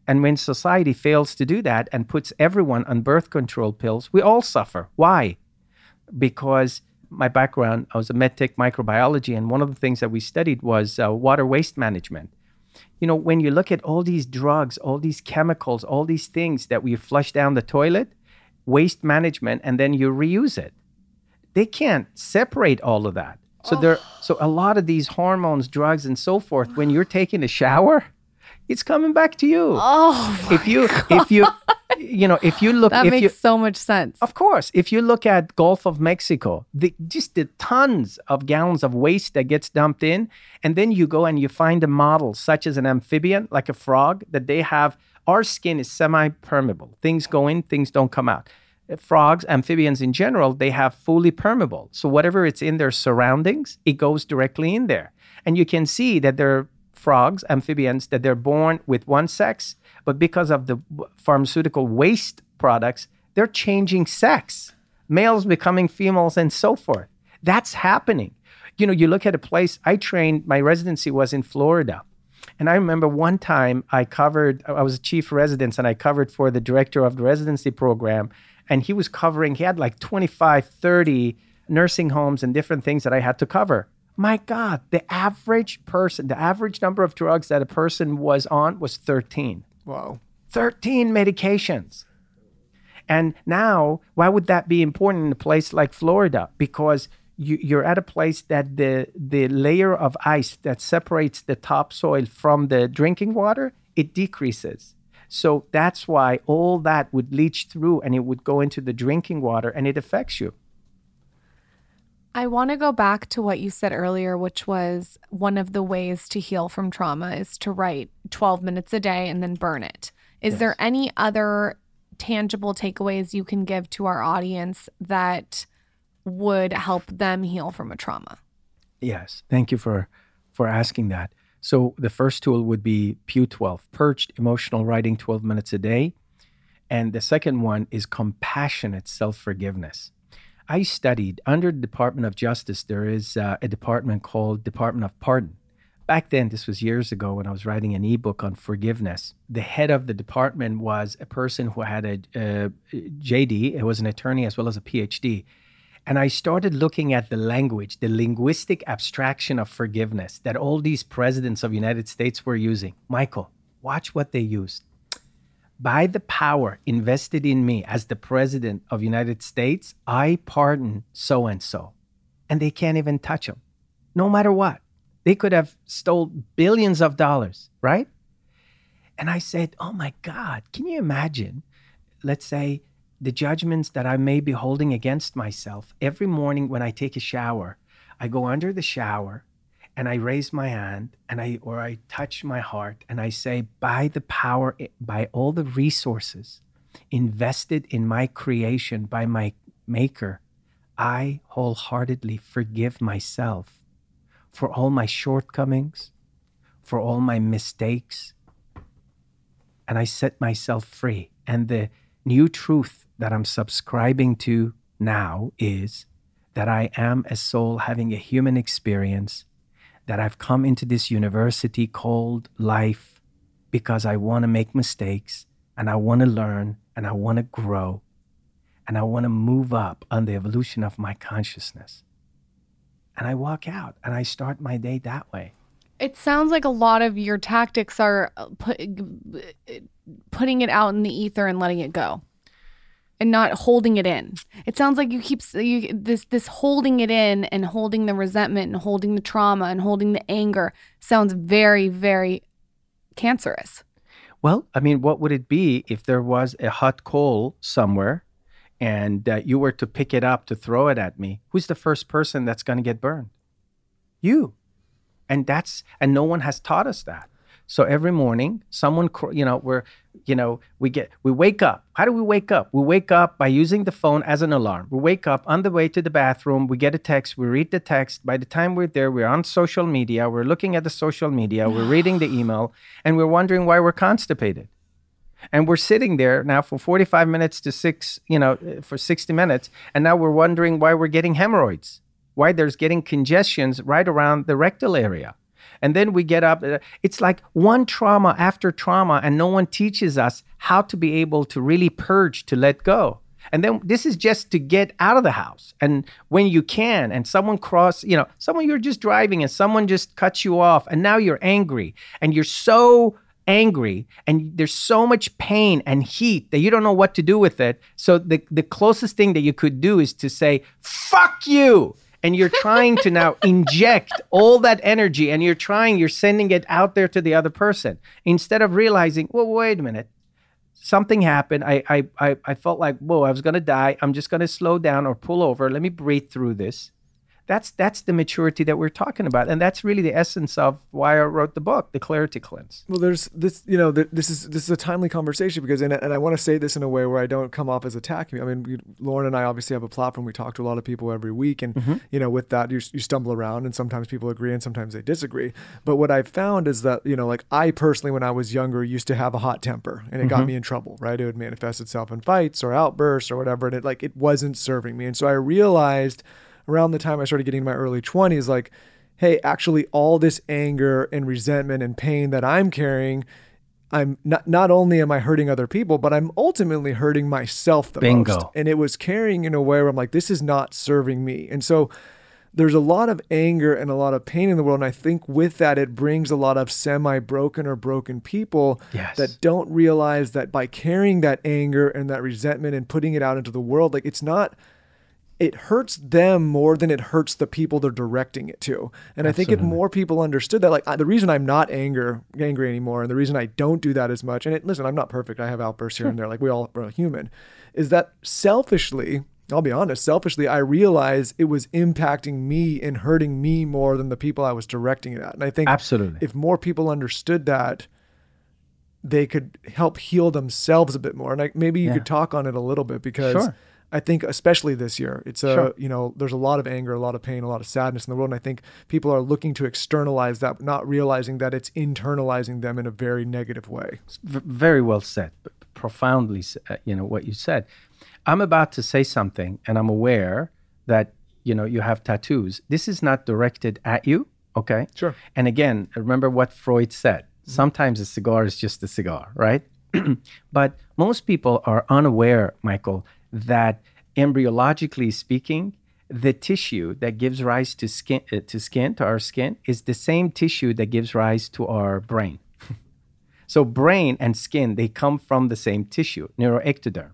And when society fails to do that and puts everyone on birth control pills, we all suffer. Why? Because my background, I was a medtech microbiology, and one of the things that we studied was uh, water waste management you know, when you look at all these drugs, all these chemicals, all these things that we flush down the toilet, waste management, and then you reuse it. They can't separate all of that. So there, so a lot of these hormones, drugs, and so forth. When you're taking a shower, it's coming back to you. Oh, if you, if you, you know, if you look, that makes you, so much sense. of course, if you look at Gulf of Mexico, the just the tons of gallons of waste that gets dumped in, and then you go and you find a model such as an amphibian, like a frog, that they have. Our skin is semi-permeable. Things go in, things don't come out. Uh, Frogs, amphibians in general, they have fully permeable. So whatever it's in their surroundings, it goes directly in there. And you can see that they're frogs, amphibians, that they're born with one sex, but because of the pharmaceutical waste products, they're changing sex, males becoming females, and so forth. That's happening. you know, you look at a place I trained, my residency was in Florida. And I remember one time I covered, I was a chief residence and I covered for the director of the residency program. And he was covering, he had like 25, 30 nursing homes and different things that I had to cover. My God, the average person, the average number of drugs that a person was on was 13. Wow. 13 medications. And now, why would that be important in a place like Florida? Because you, you're at a place that the the layer of ice that separates the topsoil from the drinking water it decreases. So that's why all that would leach through and it would go into the drinking water and it affects you. I want to go back to what you said earlier, which was one of the ways to heal from trauma is to write 12 minutes a day and then burn it. Is Yes. there any other tangible takeaways you can give to our audience that would help them heal from a trauma? Yes, thank you for for asking that. So the first tool would be PEW 12, purged emotional writing 12 minutes a day. And the second one is compassionate self-forgiveness. I studied under the Department of Justice there is uh, a department called Department of Pardon. Back then this was years ago when I was writing an ebook on forgiveness. The head of the department was a person who had a, uh JD, it was an attorney as well as a PhD. And I started looking at the language, the linguistic abstraction of forgiveness that all these presidents of United States were using. Michael, watch what they used. By the power invested in me as the president of the United States, I pardon so and so. And they can't even touch him, No matter what. They could have stole billions of dollars, right? And I said, "Oh my God, can you imagine let's say the judgments that I may be holding against myself every morning when I take a shower, I go under the shower and I raise my hand and I or I touch my heart and I say by the power eh, by all the resources invested in my creation by my maker I wholeheartedly forgive myself for all my shortcomings for all my mistakes and I set myself free. And the new truth that I'm subscribing to now is that I am a soul having a human experience, that I've come into this university called life because I want to make mistakes and I want to learn and I want to grow and I want to move up on the evolution of my consciousness. And I walk out and I start my day that way. It sounds like a lot of your tactics are uh, put, putting it out in the ether and letting it go and not holding it in. It sounds like you keep you, this this holding it in and holding the resentment and holding the trauma and holding the anger sounds very very cancerous. Well, I mean, what would it be if there was a hot coal somewhere and uh, you were to pick it up to throw it at me? Who's the first person that's going to get burned? You. And that's, and no one has taught us that. So every morning, someone, you know, we're, you know, we get, we wake up. How do we wake up? We wake up by using the phone as an alarm. We wake up on the way to the bathroom. We get a text. We read the text. By the time we're there, we're on social media. We're looking at the social media. We're reading the email, and we're wondering why we're constipated. And we're sitting there now for 45 minutes to six, you know, for 60 minutes, and now we're wondering why we're getting hemorrhoids, why there's getting congestions right around the rectal area. And then we get up. uh, It's like one trauma after trauma, and no one teaches us how to be able to really purge, to let go. And then this is just to get out of the house. And when you can, and someone cross, you know, someone you're just driving and someone just cuts you off, and now you're angry, and you're so angry and there's so much pain and heat that you don't know what to do with it. So the, the closest thing that you could do is to say, fuck you. And you're trying to now [LAUGHS] inject all that energy and you're trying, you're sending it out there to the other person instead of realizing, well, wait a minute. Something happened. I, I, I, I felt like, whoa, I was going to die. I'm just going to slow down or pull over. Let me breathe through this. That's that's the maturity that we're talking about, and that's really the essence of why I wrote the book, The Clarity Cleanse. Well, there's this, you know, th- this is this is a timely conversation because, and, and I want to say this in a way where I don't come off as attacking. I mean, we, Lauryn and I obviously have a platform. We talk to a lot of people every week, and mm-hmm. you know, with that, you, you stumble around, and sometimes people agree, and sometimes they disagree. But what I've found is that, you know, like I personally, when I was younger, used to have a hot temper, and it got mm-hmm. me in trouble. Right? It would manifest itself in fights or outbursts or whatever, and it like it wasn't serving me. And so I realized around the time I started getting in my early 20s, like, hey, actually, all this anger and resentment and pain that I'm carrying, I'm not not only am I hurting other people, but I'm ultimately hurting myself the Bingo. most. And it was carrying in a way where I'm like, this is not serving me. And so there's a lot of anger and a lot of pain in the world. And I think with that, it brings a lot of semi broken or broken people Yes. that don't realize that by carrying that anger and that resentment and putting it out into the world, like it's not, it hurts them more than it hurts the people they're directing it to. And I think if more people understood that, like I- the reason I'm not anger angry anymore, and the reason I don't do that as much, and it, listen, I'm not perfect. I have outbursts here and there, like we all are human, is that selfishly. I'll be honest, selfishly, I realize it was impacting me and hurting me more than the people I was directing it at. And I think Absolutely. if more people understood that, they could help heal themselves a bit more. And I, maybe you Yeah. could talk on it a little bit because Sure. I think, especially this year, it's a Sure. you know there's a lot of anger, a lot of pain, a lot of sadness in the world, and I think people are looking to externalize that, not realizing that it's internalizing them in a very negative way. Very well said, profoundly, uh, you know, what you said. I'm about to say something, and I'm aware that, you know, you have tattoos. This is not directed at you, okay? Sure. And again, remember what Freud said. Sometimes a cigar is just a cigar, right? [CLEARS THROAT] but most people are unaware, Michael, that embryologically speaking, the tissue that gives rise to skin, uh, to skin, to our skin, is the same tissue that gives rise to our brain. [LAUGHS] So brain and skin, they come from the same tissue, neuroectoderm.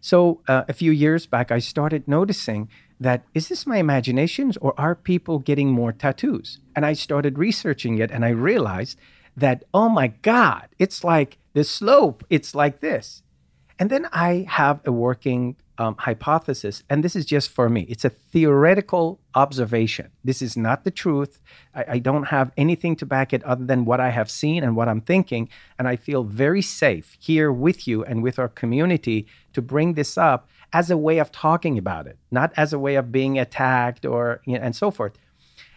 So uh, a few years back, I started noticing that is this my imaginations or are people getting more tattoos? And I started researching it and I realized that, oh my God, it's like the slope, it's like this. And then I have a working um, hypothesis, and this is just for me. It's a theoretical observation. This is not the truth. I, I don't have anything to back it other than what I have seen and what I'm thinking. And I feel very safe here with you and with our community to bring this up as a way of talking about it, not as a way of being attacked or you know, and so forth.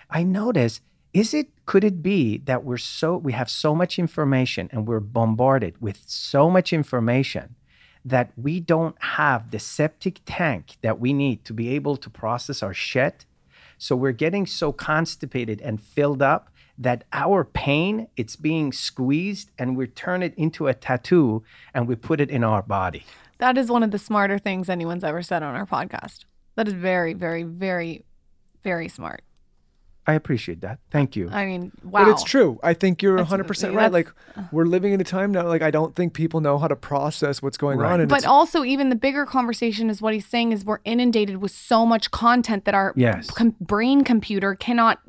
I notice is it could it be that we're so we have so much information and we're bombarded with so much information that we don't have the septic tank that we need to be able to process our shit so we're getting so constipated and filled up that our pain it's being squeezed and we turn it into a tattoo and we put it in our body That is one of the smarter things anyone's ever said on our podcast. That is very, very, very, very smart. I appreciate that thank you I mean, wow. But it's true. I think you're That's- 100% right. that's- Like we're living in a time now like I don't think people know how to process what's going Right. on and But also, even the bigger conversation is what he's saying is we're inundated with so much content that our Yes. com- brain computer cannot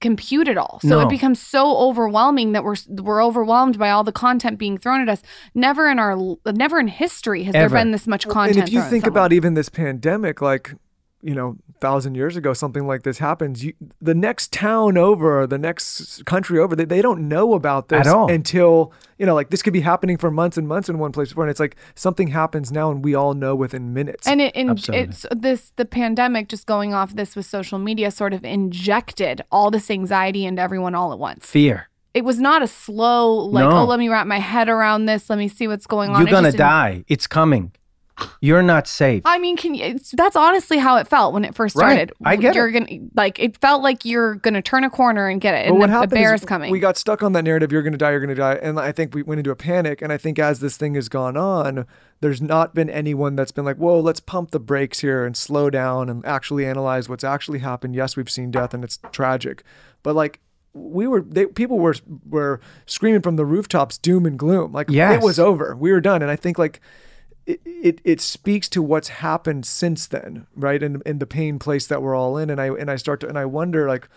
compute it all. So No. it becomes so overwhelming that we're we're overwhelmed by all the content being thrown at us. Never in our never in history has Ever. there been this much content. and if you think someone. about even this pandemic like you know thousand years ago something like this happens you, the next town over the next country over they, they don't know about this At all. until you know like this could be happening for months and months in one place before and it's like something happens now and we all know within minutes And it, and Absolutely. it's this the pandemic just going off this with social media sort of injected all this anxiety into everyone all at once. fear It was not a slow like No. oh let me wrap my head around this, let me see what's going on. you're gonna die it's coming you're not safe I mean, can you? It's, that's honestly how it felt when it first Right. started. I get you're it. gonna like it felt like you're gonna turn a corner and get it, But and what the, the happened bear is is coming. we got stuck on that narrative you're going to die you're going to die and i think we went into a panic and i think as this thing has gone on there's not been anyone that's been like whoa let's pump the brakes here and slow down and actually analyze what's actually happened yes we've seen death and it's tragic but like we were they, people were were screaming from the rooftops doom and gloom like Yes. it was over we were done and i think like it, it it speaks to what's happened since then, right? And in the pain place that we're all in, and I and I start to and I wonder like,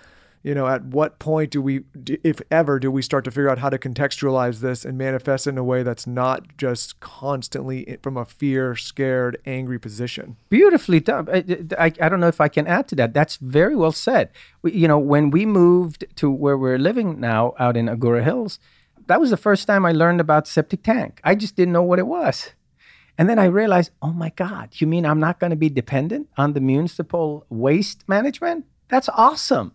you know, at what point do we, if ever, do we start to figure out how to contextualize this and manifest in a way that's not just constantly from a fear, scared, angry position? beautifully done. I, I, don't know if I can add to that. That's very well said. We, you know, when we moved to where we're living now, out in Agoura Hills, that was the first time I learned about septic tank. I just didn't know what it was. And then I realized, oh my God, you mean I'm not going to be dependent on the municipal waste management? That's awesome.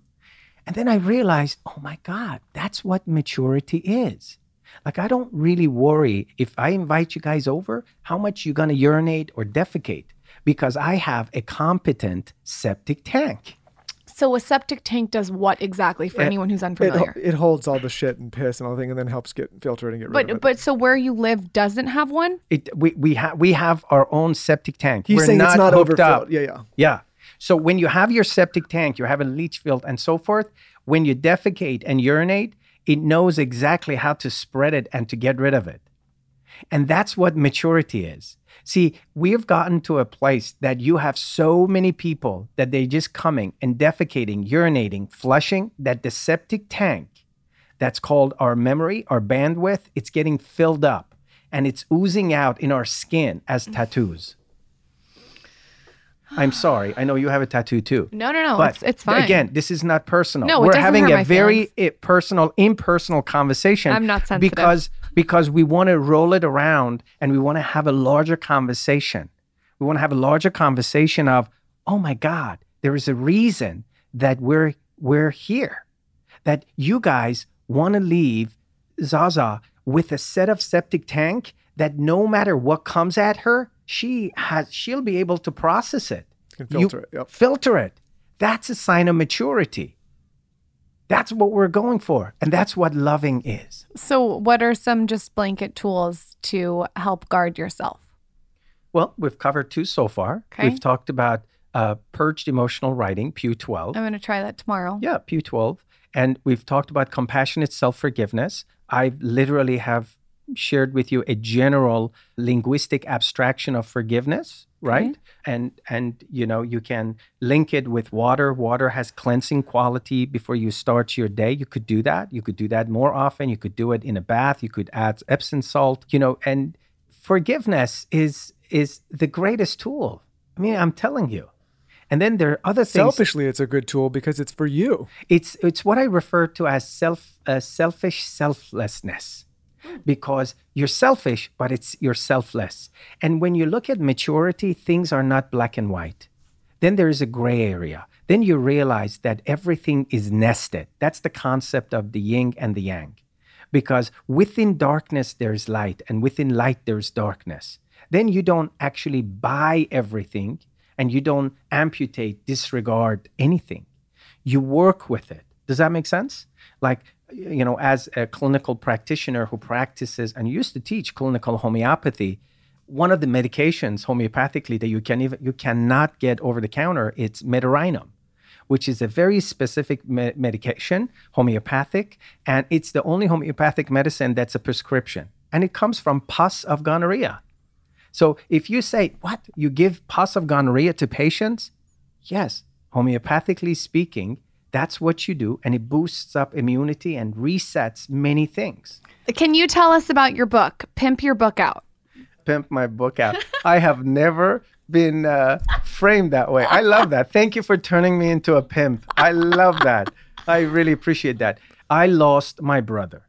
And then I realized, oh my God, that's what maturity is. Like, I don't really worry if I invite you guys over, how much you're going to urinate or defecate. because I have a competent septic tank. So a septic tank does what exactly for It- anyone who's unfamiliar? it holds all the shit and piss and all the thing, and then helps get filtered and get rid of but it. but so where you live doesn't have one? It, we we have we have our own septic tank. He's We're saying it's not hooked overfilled. up. Yeah, yeah. Yeah. So when you have your septic tank, you have a leach field and so forth. When you defecate and urinate, it knows exactly how to spread it and to get rid of it. And that's what maturity is. See, we've gotten to a place that you have so many people that they're just coming and defecating, urinating, flushing, that the septic tank, that's called our memory, our bandwidth, it's getting filled up and it's oozing out in our skin as tattoos. I'm sorry. I know you have a tattoo too. No, no, no. But it's it's fine. Again, this is not personal. No, it We're doesn't having hurt a my very feelings. i- personal, impersonal conversation. I'm not sensitive. because because we want to roll it around and we want to have a larger conversation. We want to have a larger conversation of, oh my God, there is a reason that we're we're here. That you guys want to leave Zaza with a set of septic tank that no matter what comes at her, she has she'll be able to process it. Can You filter it. Yep. Filter it. That's a sign of maturity. That's what we're going for. And that's what loving is. So what are some just blanket tools to help guard yourself? Well, we've covered two so far. Okay. We've talked about uh, purged emotional writing, Pew 12. I'm going to try that tomorrow. Yeah, Pew 12. And we've talked about compassionate self-forgiveness. I literally have shared with you a general linguistic abstraction of forgiveness, right? And and you know, you can link it with water. Water has cleansing quality before you start your day. You could do that. You could do that more often. You could do it in a bath. You could add Epsom salt, you know, and forgiveness is is the greatest tool. I mean, I'm telling you. And then there are other things Selfishly, it's a good tool because it's for you. it's it's what I refer to as self uh, selfish selflessness, because you're selfish, but it's you're selfless. And when you look at maturity, things are not black and white. Then there is a gray area. Then you realize that everything is nested. That's the concept of the yin and the yang, because within darkness there's light, and within light there's darkness. Then you don't actually buy everything, and you don't amputate, disregard anything you work with it. Does that make sense? Like, you know, as a clinical practitioner who practices and used to teach clinical homeopathy, one of the medications homeopathically that you can even you cannot get over the counter, it's Medorrhinum, which is a very specific me- medication, homeopathic, and it's the only homeopathic medicine that's a prescription, and it comes from pus of gonorrhea. So if you say, "What you give pus of gonorrhea to patients?" Yes, homeopathically speaking, that's what you do, and it boosts up immunity and resets many things. Can you tell us about your book? Pimp your book out. Pimp my book out. I have never been uh, framed that way. I love that. Thank you for turning me into a pimp. I love that. I really appreciate that. I lost my brother,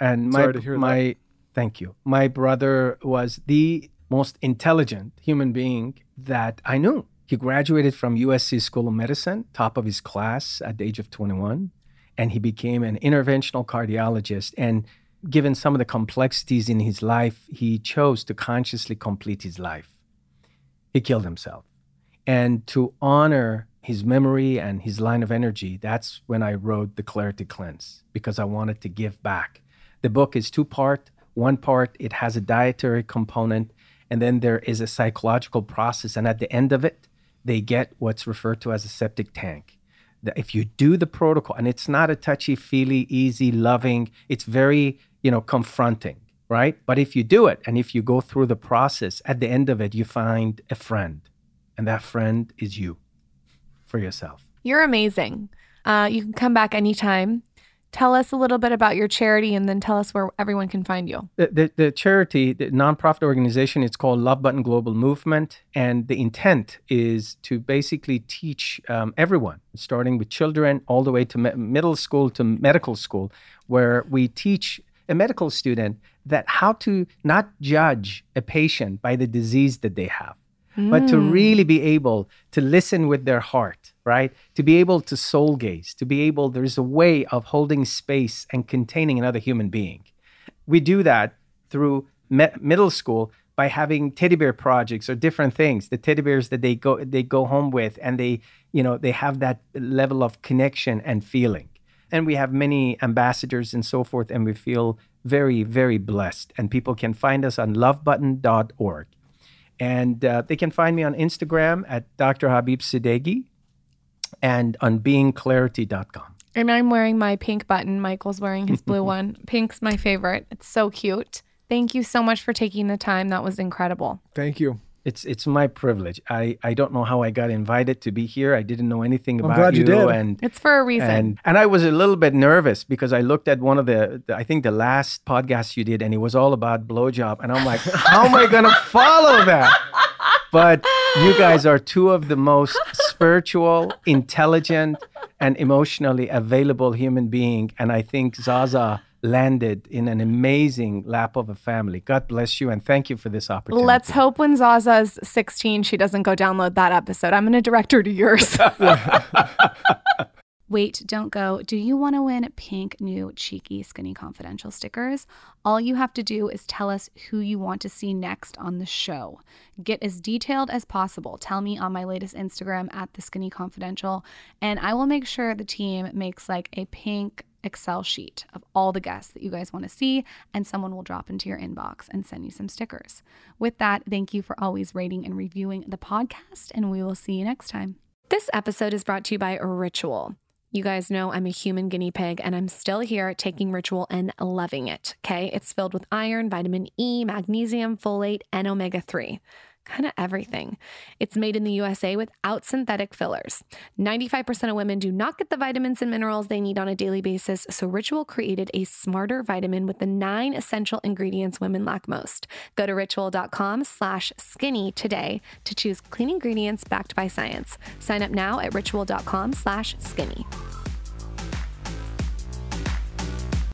and my Sorry to hear that. my thank you. My brother was the most intelligent human being that I knew. He graduated from USC School of Medicine, top of his class at the age of 21, and he became an interventional cardiologist. And given some of the complexities in his life, he chose to consciously complete his life. He killed himself. And to honor his memory and his line of energy, that's when I wrote The Clarity Cleanse, because I wanted to give back. The book is two part. One part, it has a dietary component, and then there is a psychological process. And at the end of it, they get what's referred to as a septic tank. If you do the protocol, and it's not a touchy feely, easy, loving, it's very, you know, confronting, right? But if you do it and if you go through the process, at the end of it, you find a friend, and that friend is you for yourself. You're amazing. Uh, you can come back anytime. Tell us a little bit about your charity and then tell us where everyone can find you. The, the, the charity, the nonprofit organization, it's called Love Button Global Movement. And the intent is to basically teach um, everyone, starting with children all the way to me- middle school to medical school, where we teach a medical student that how to not judge a patient by the disease that they have, but to mm. really be able to listen with their heart, right? To be able to soul gaze, to be able, there's a way of holding space and containing another human being. We do that through me- middle school by having teddy bear projects or different things the teddy bears that they go they go home with and they you know they have that level of connection and feeling and we have many ambassadors and so forth and we feel very very blessed and people can find us on lovebutton.org and uh, they can find me on instagram at dr habib sadeghi and on beingclarity.com And I'm wearing my pink button. Michael's wearing his blue [LAUGHS] one. Pink's my favorite. It's so cute. Thank you so much for taking the time. That was incredible. Thank you. It's it's my privilege i i don't know how i got invited to be here i didn't know anything I'm about glad you did. and It's for a reason. and and I was a little bit nervous because I looked at one of the, the- I think the last podcast you did, and it was all about blowjob, and I'm like, [LAUGHS] how am I gonna follow that? But you guys are two of the most spiritual, intelligent, and emotionally available human being, and I think Zaza landed in an amazing lap of a family. God bless you, and thank you for this opportunity. Let's hope when Zaza's 16, she doesn't go download that episode. I'm going to direct her to yours. [LAUGHS] Wait, don't go. Do you want to win pink, new, cheeky, skinny confidential stickers? All you have to do is tell us who you want to see next on the show. Get as detailed as possible. Tell me on my latest Instagram at the skinny confidential, and I will make sure the team makes like a pink Excel sheet of all the guests that you guys want to see, and someone will drop into your inbox and send you some stickers. With that, thank you for always rating and reviewing the podcast, and we will see you next time. This episode is brought to you by Ritual. You guys know I'm a human guinea pig and I'm still here taking Ritual and loving it. Okay. It's filled with iron, vitamin E, magnesium, folate, and omega 3. Kind of everything. It's made in the USA without synthetic fillers. 95% of women do not get the vitamins and minerals they need on a daily basis, so Ritual created a smarter vitamin with the nine essential ingredients women lack most. Go to ritual.com slash skinny today to choose clean ingredients backed by science. Sign up now at ritual.com slash skinny.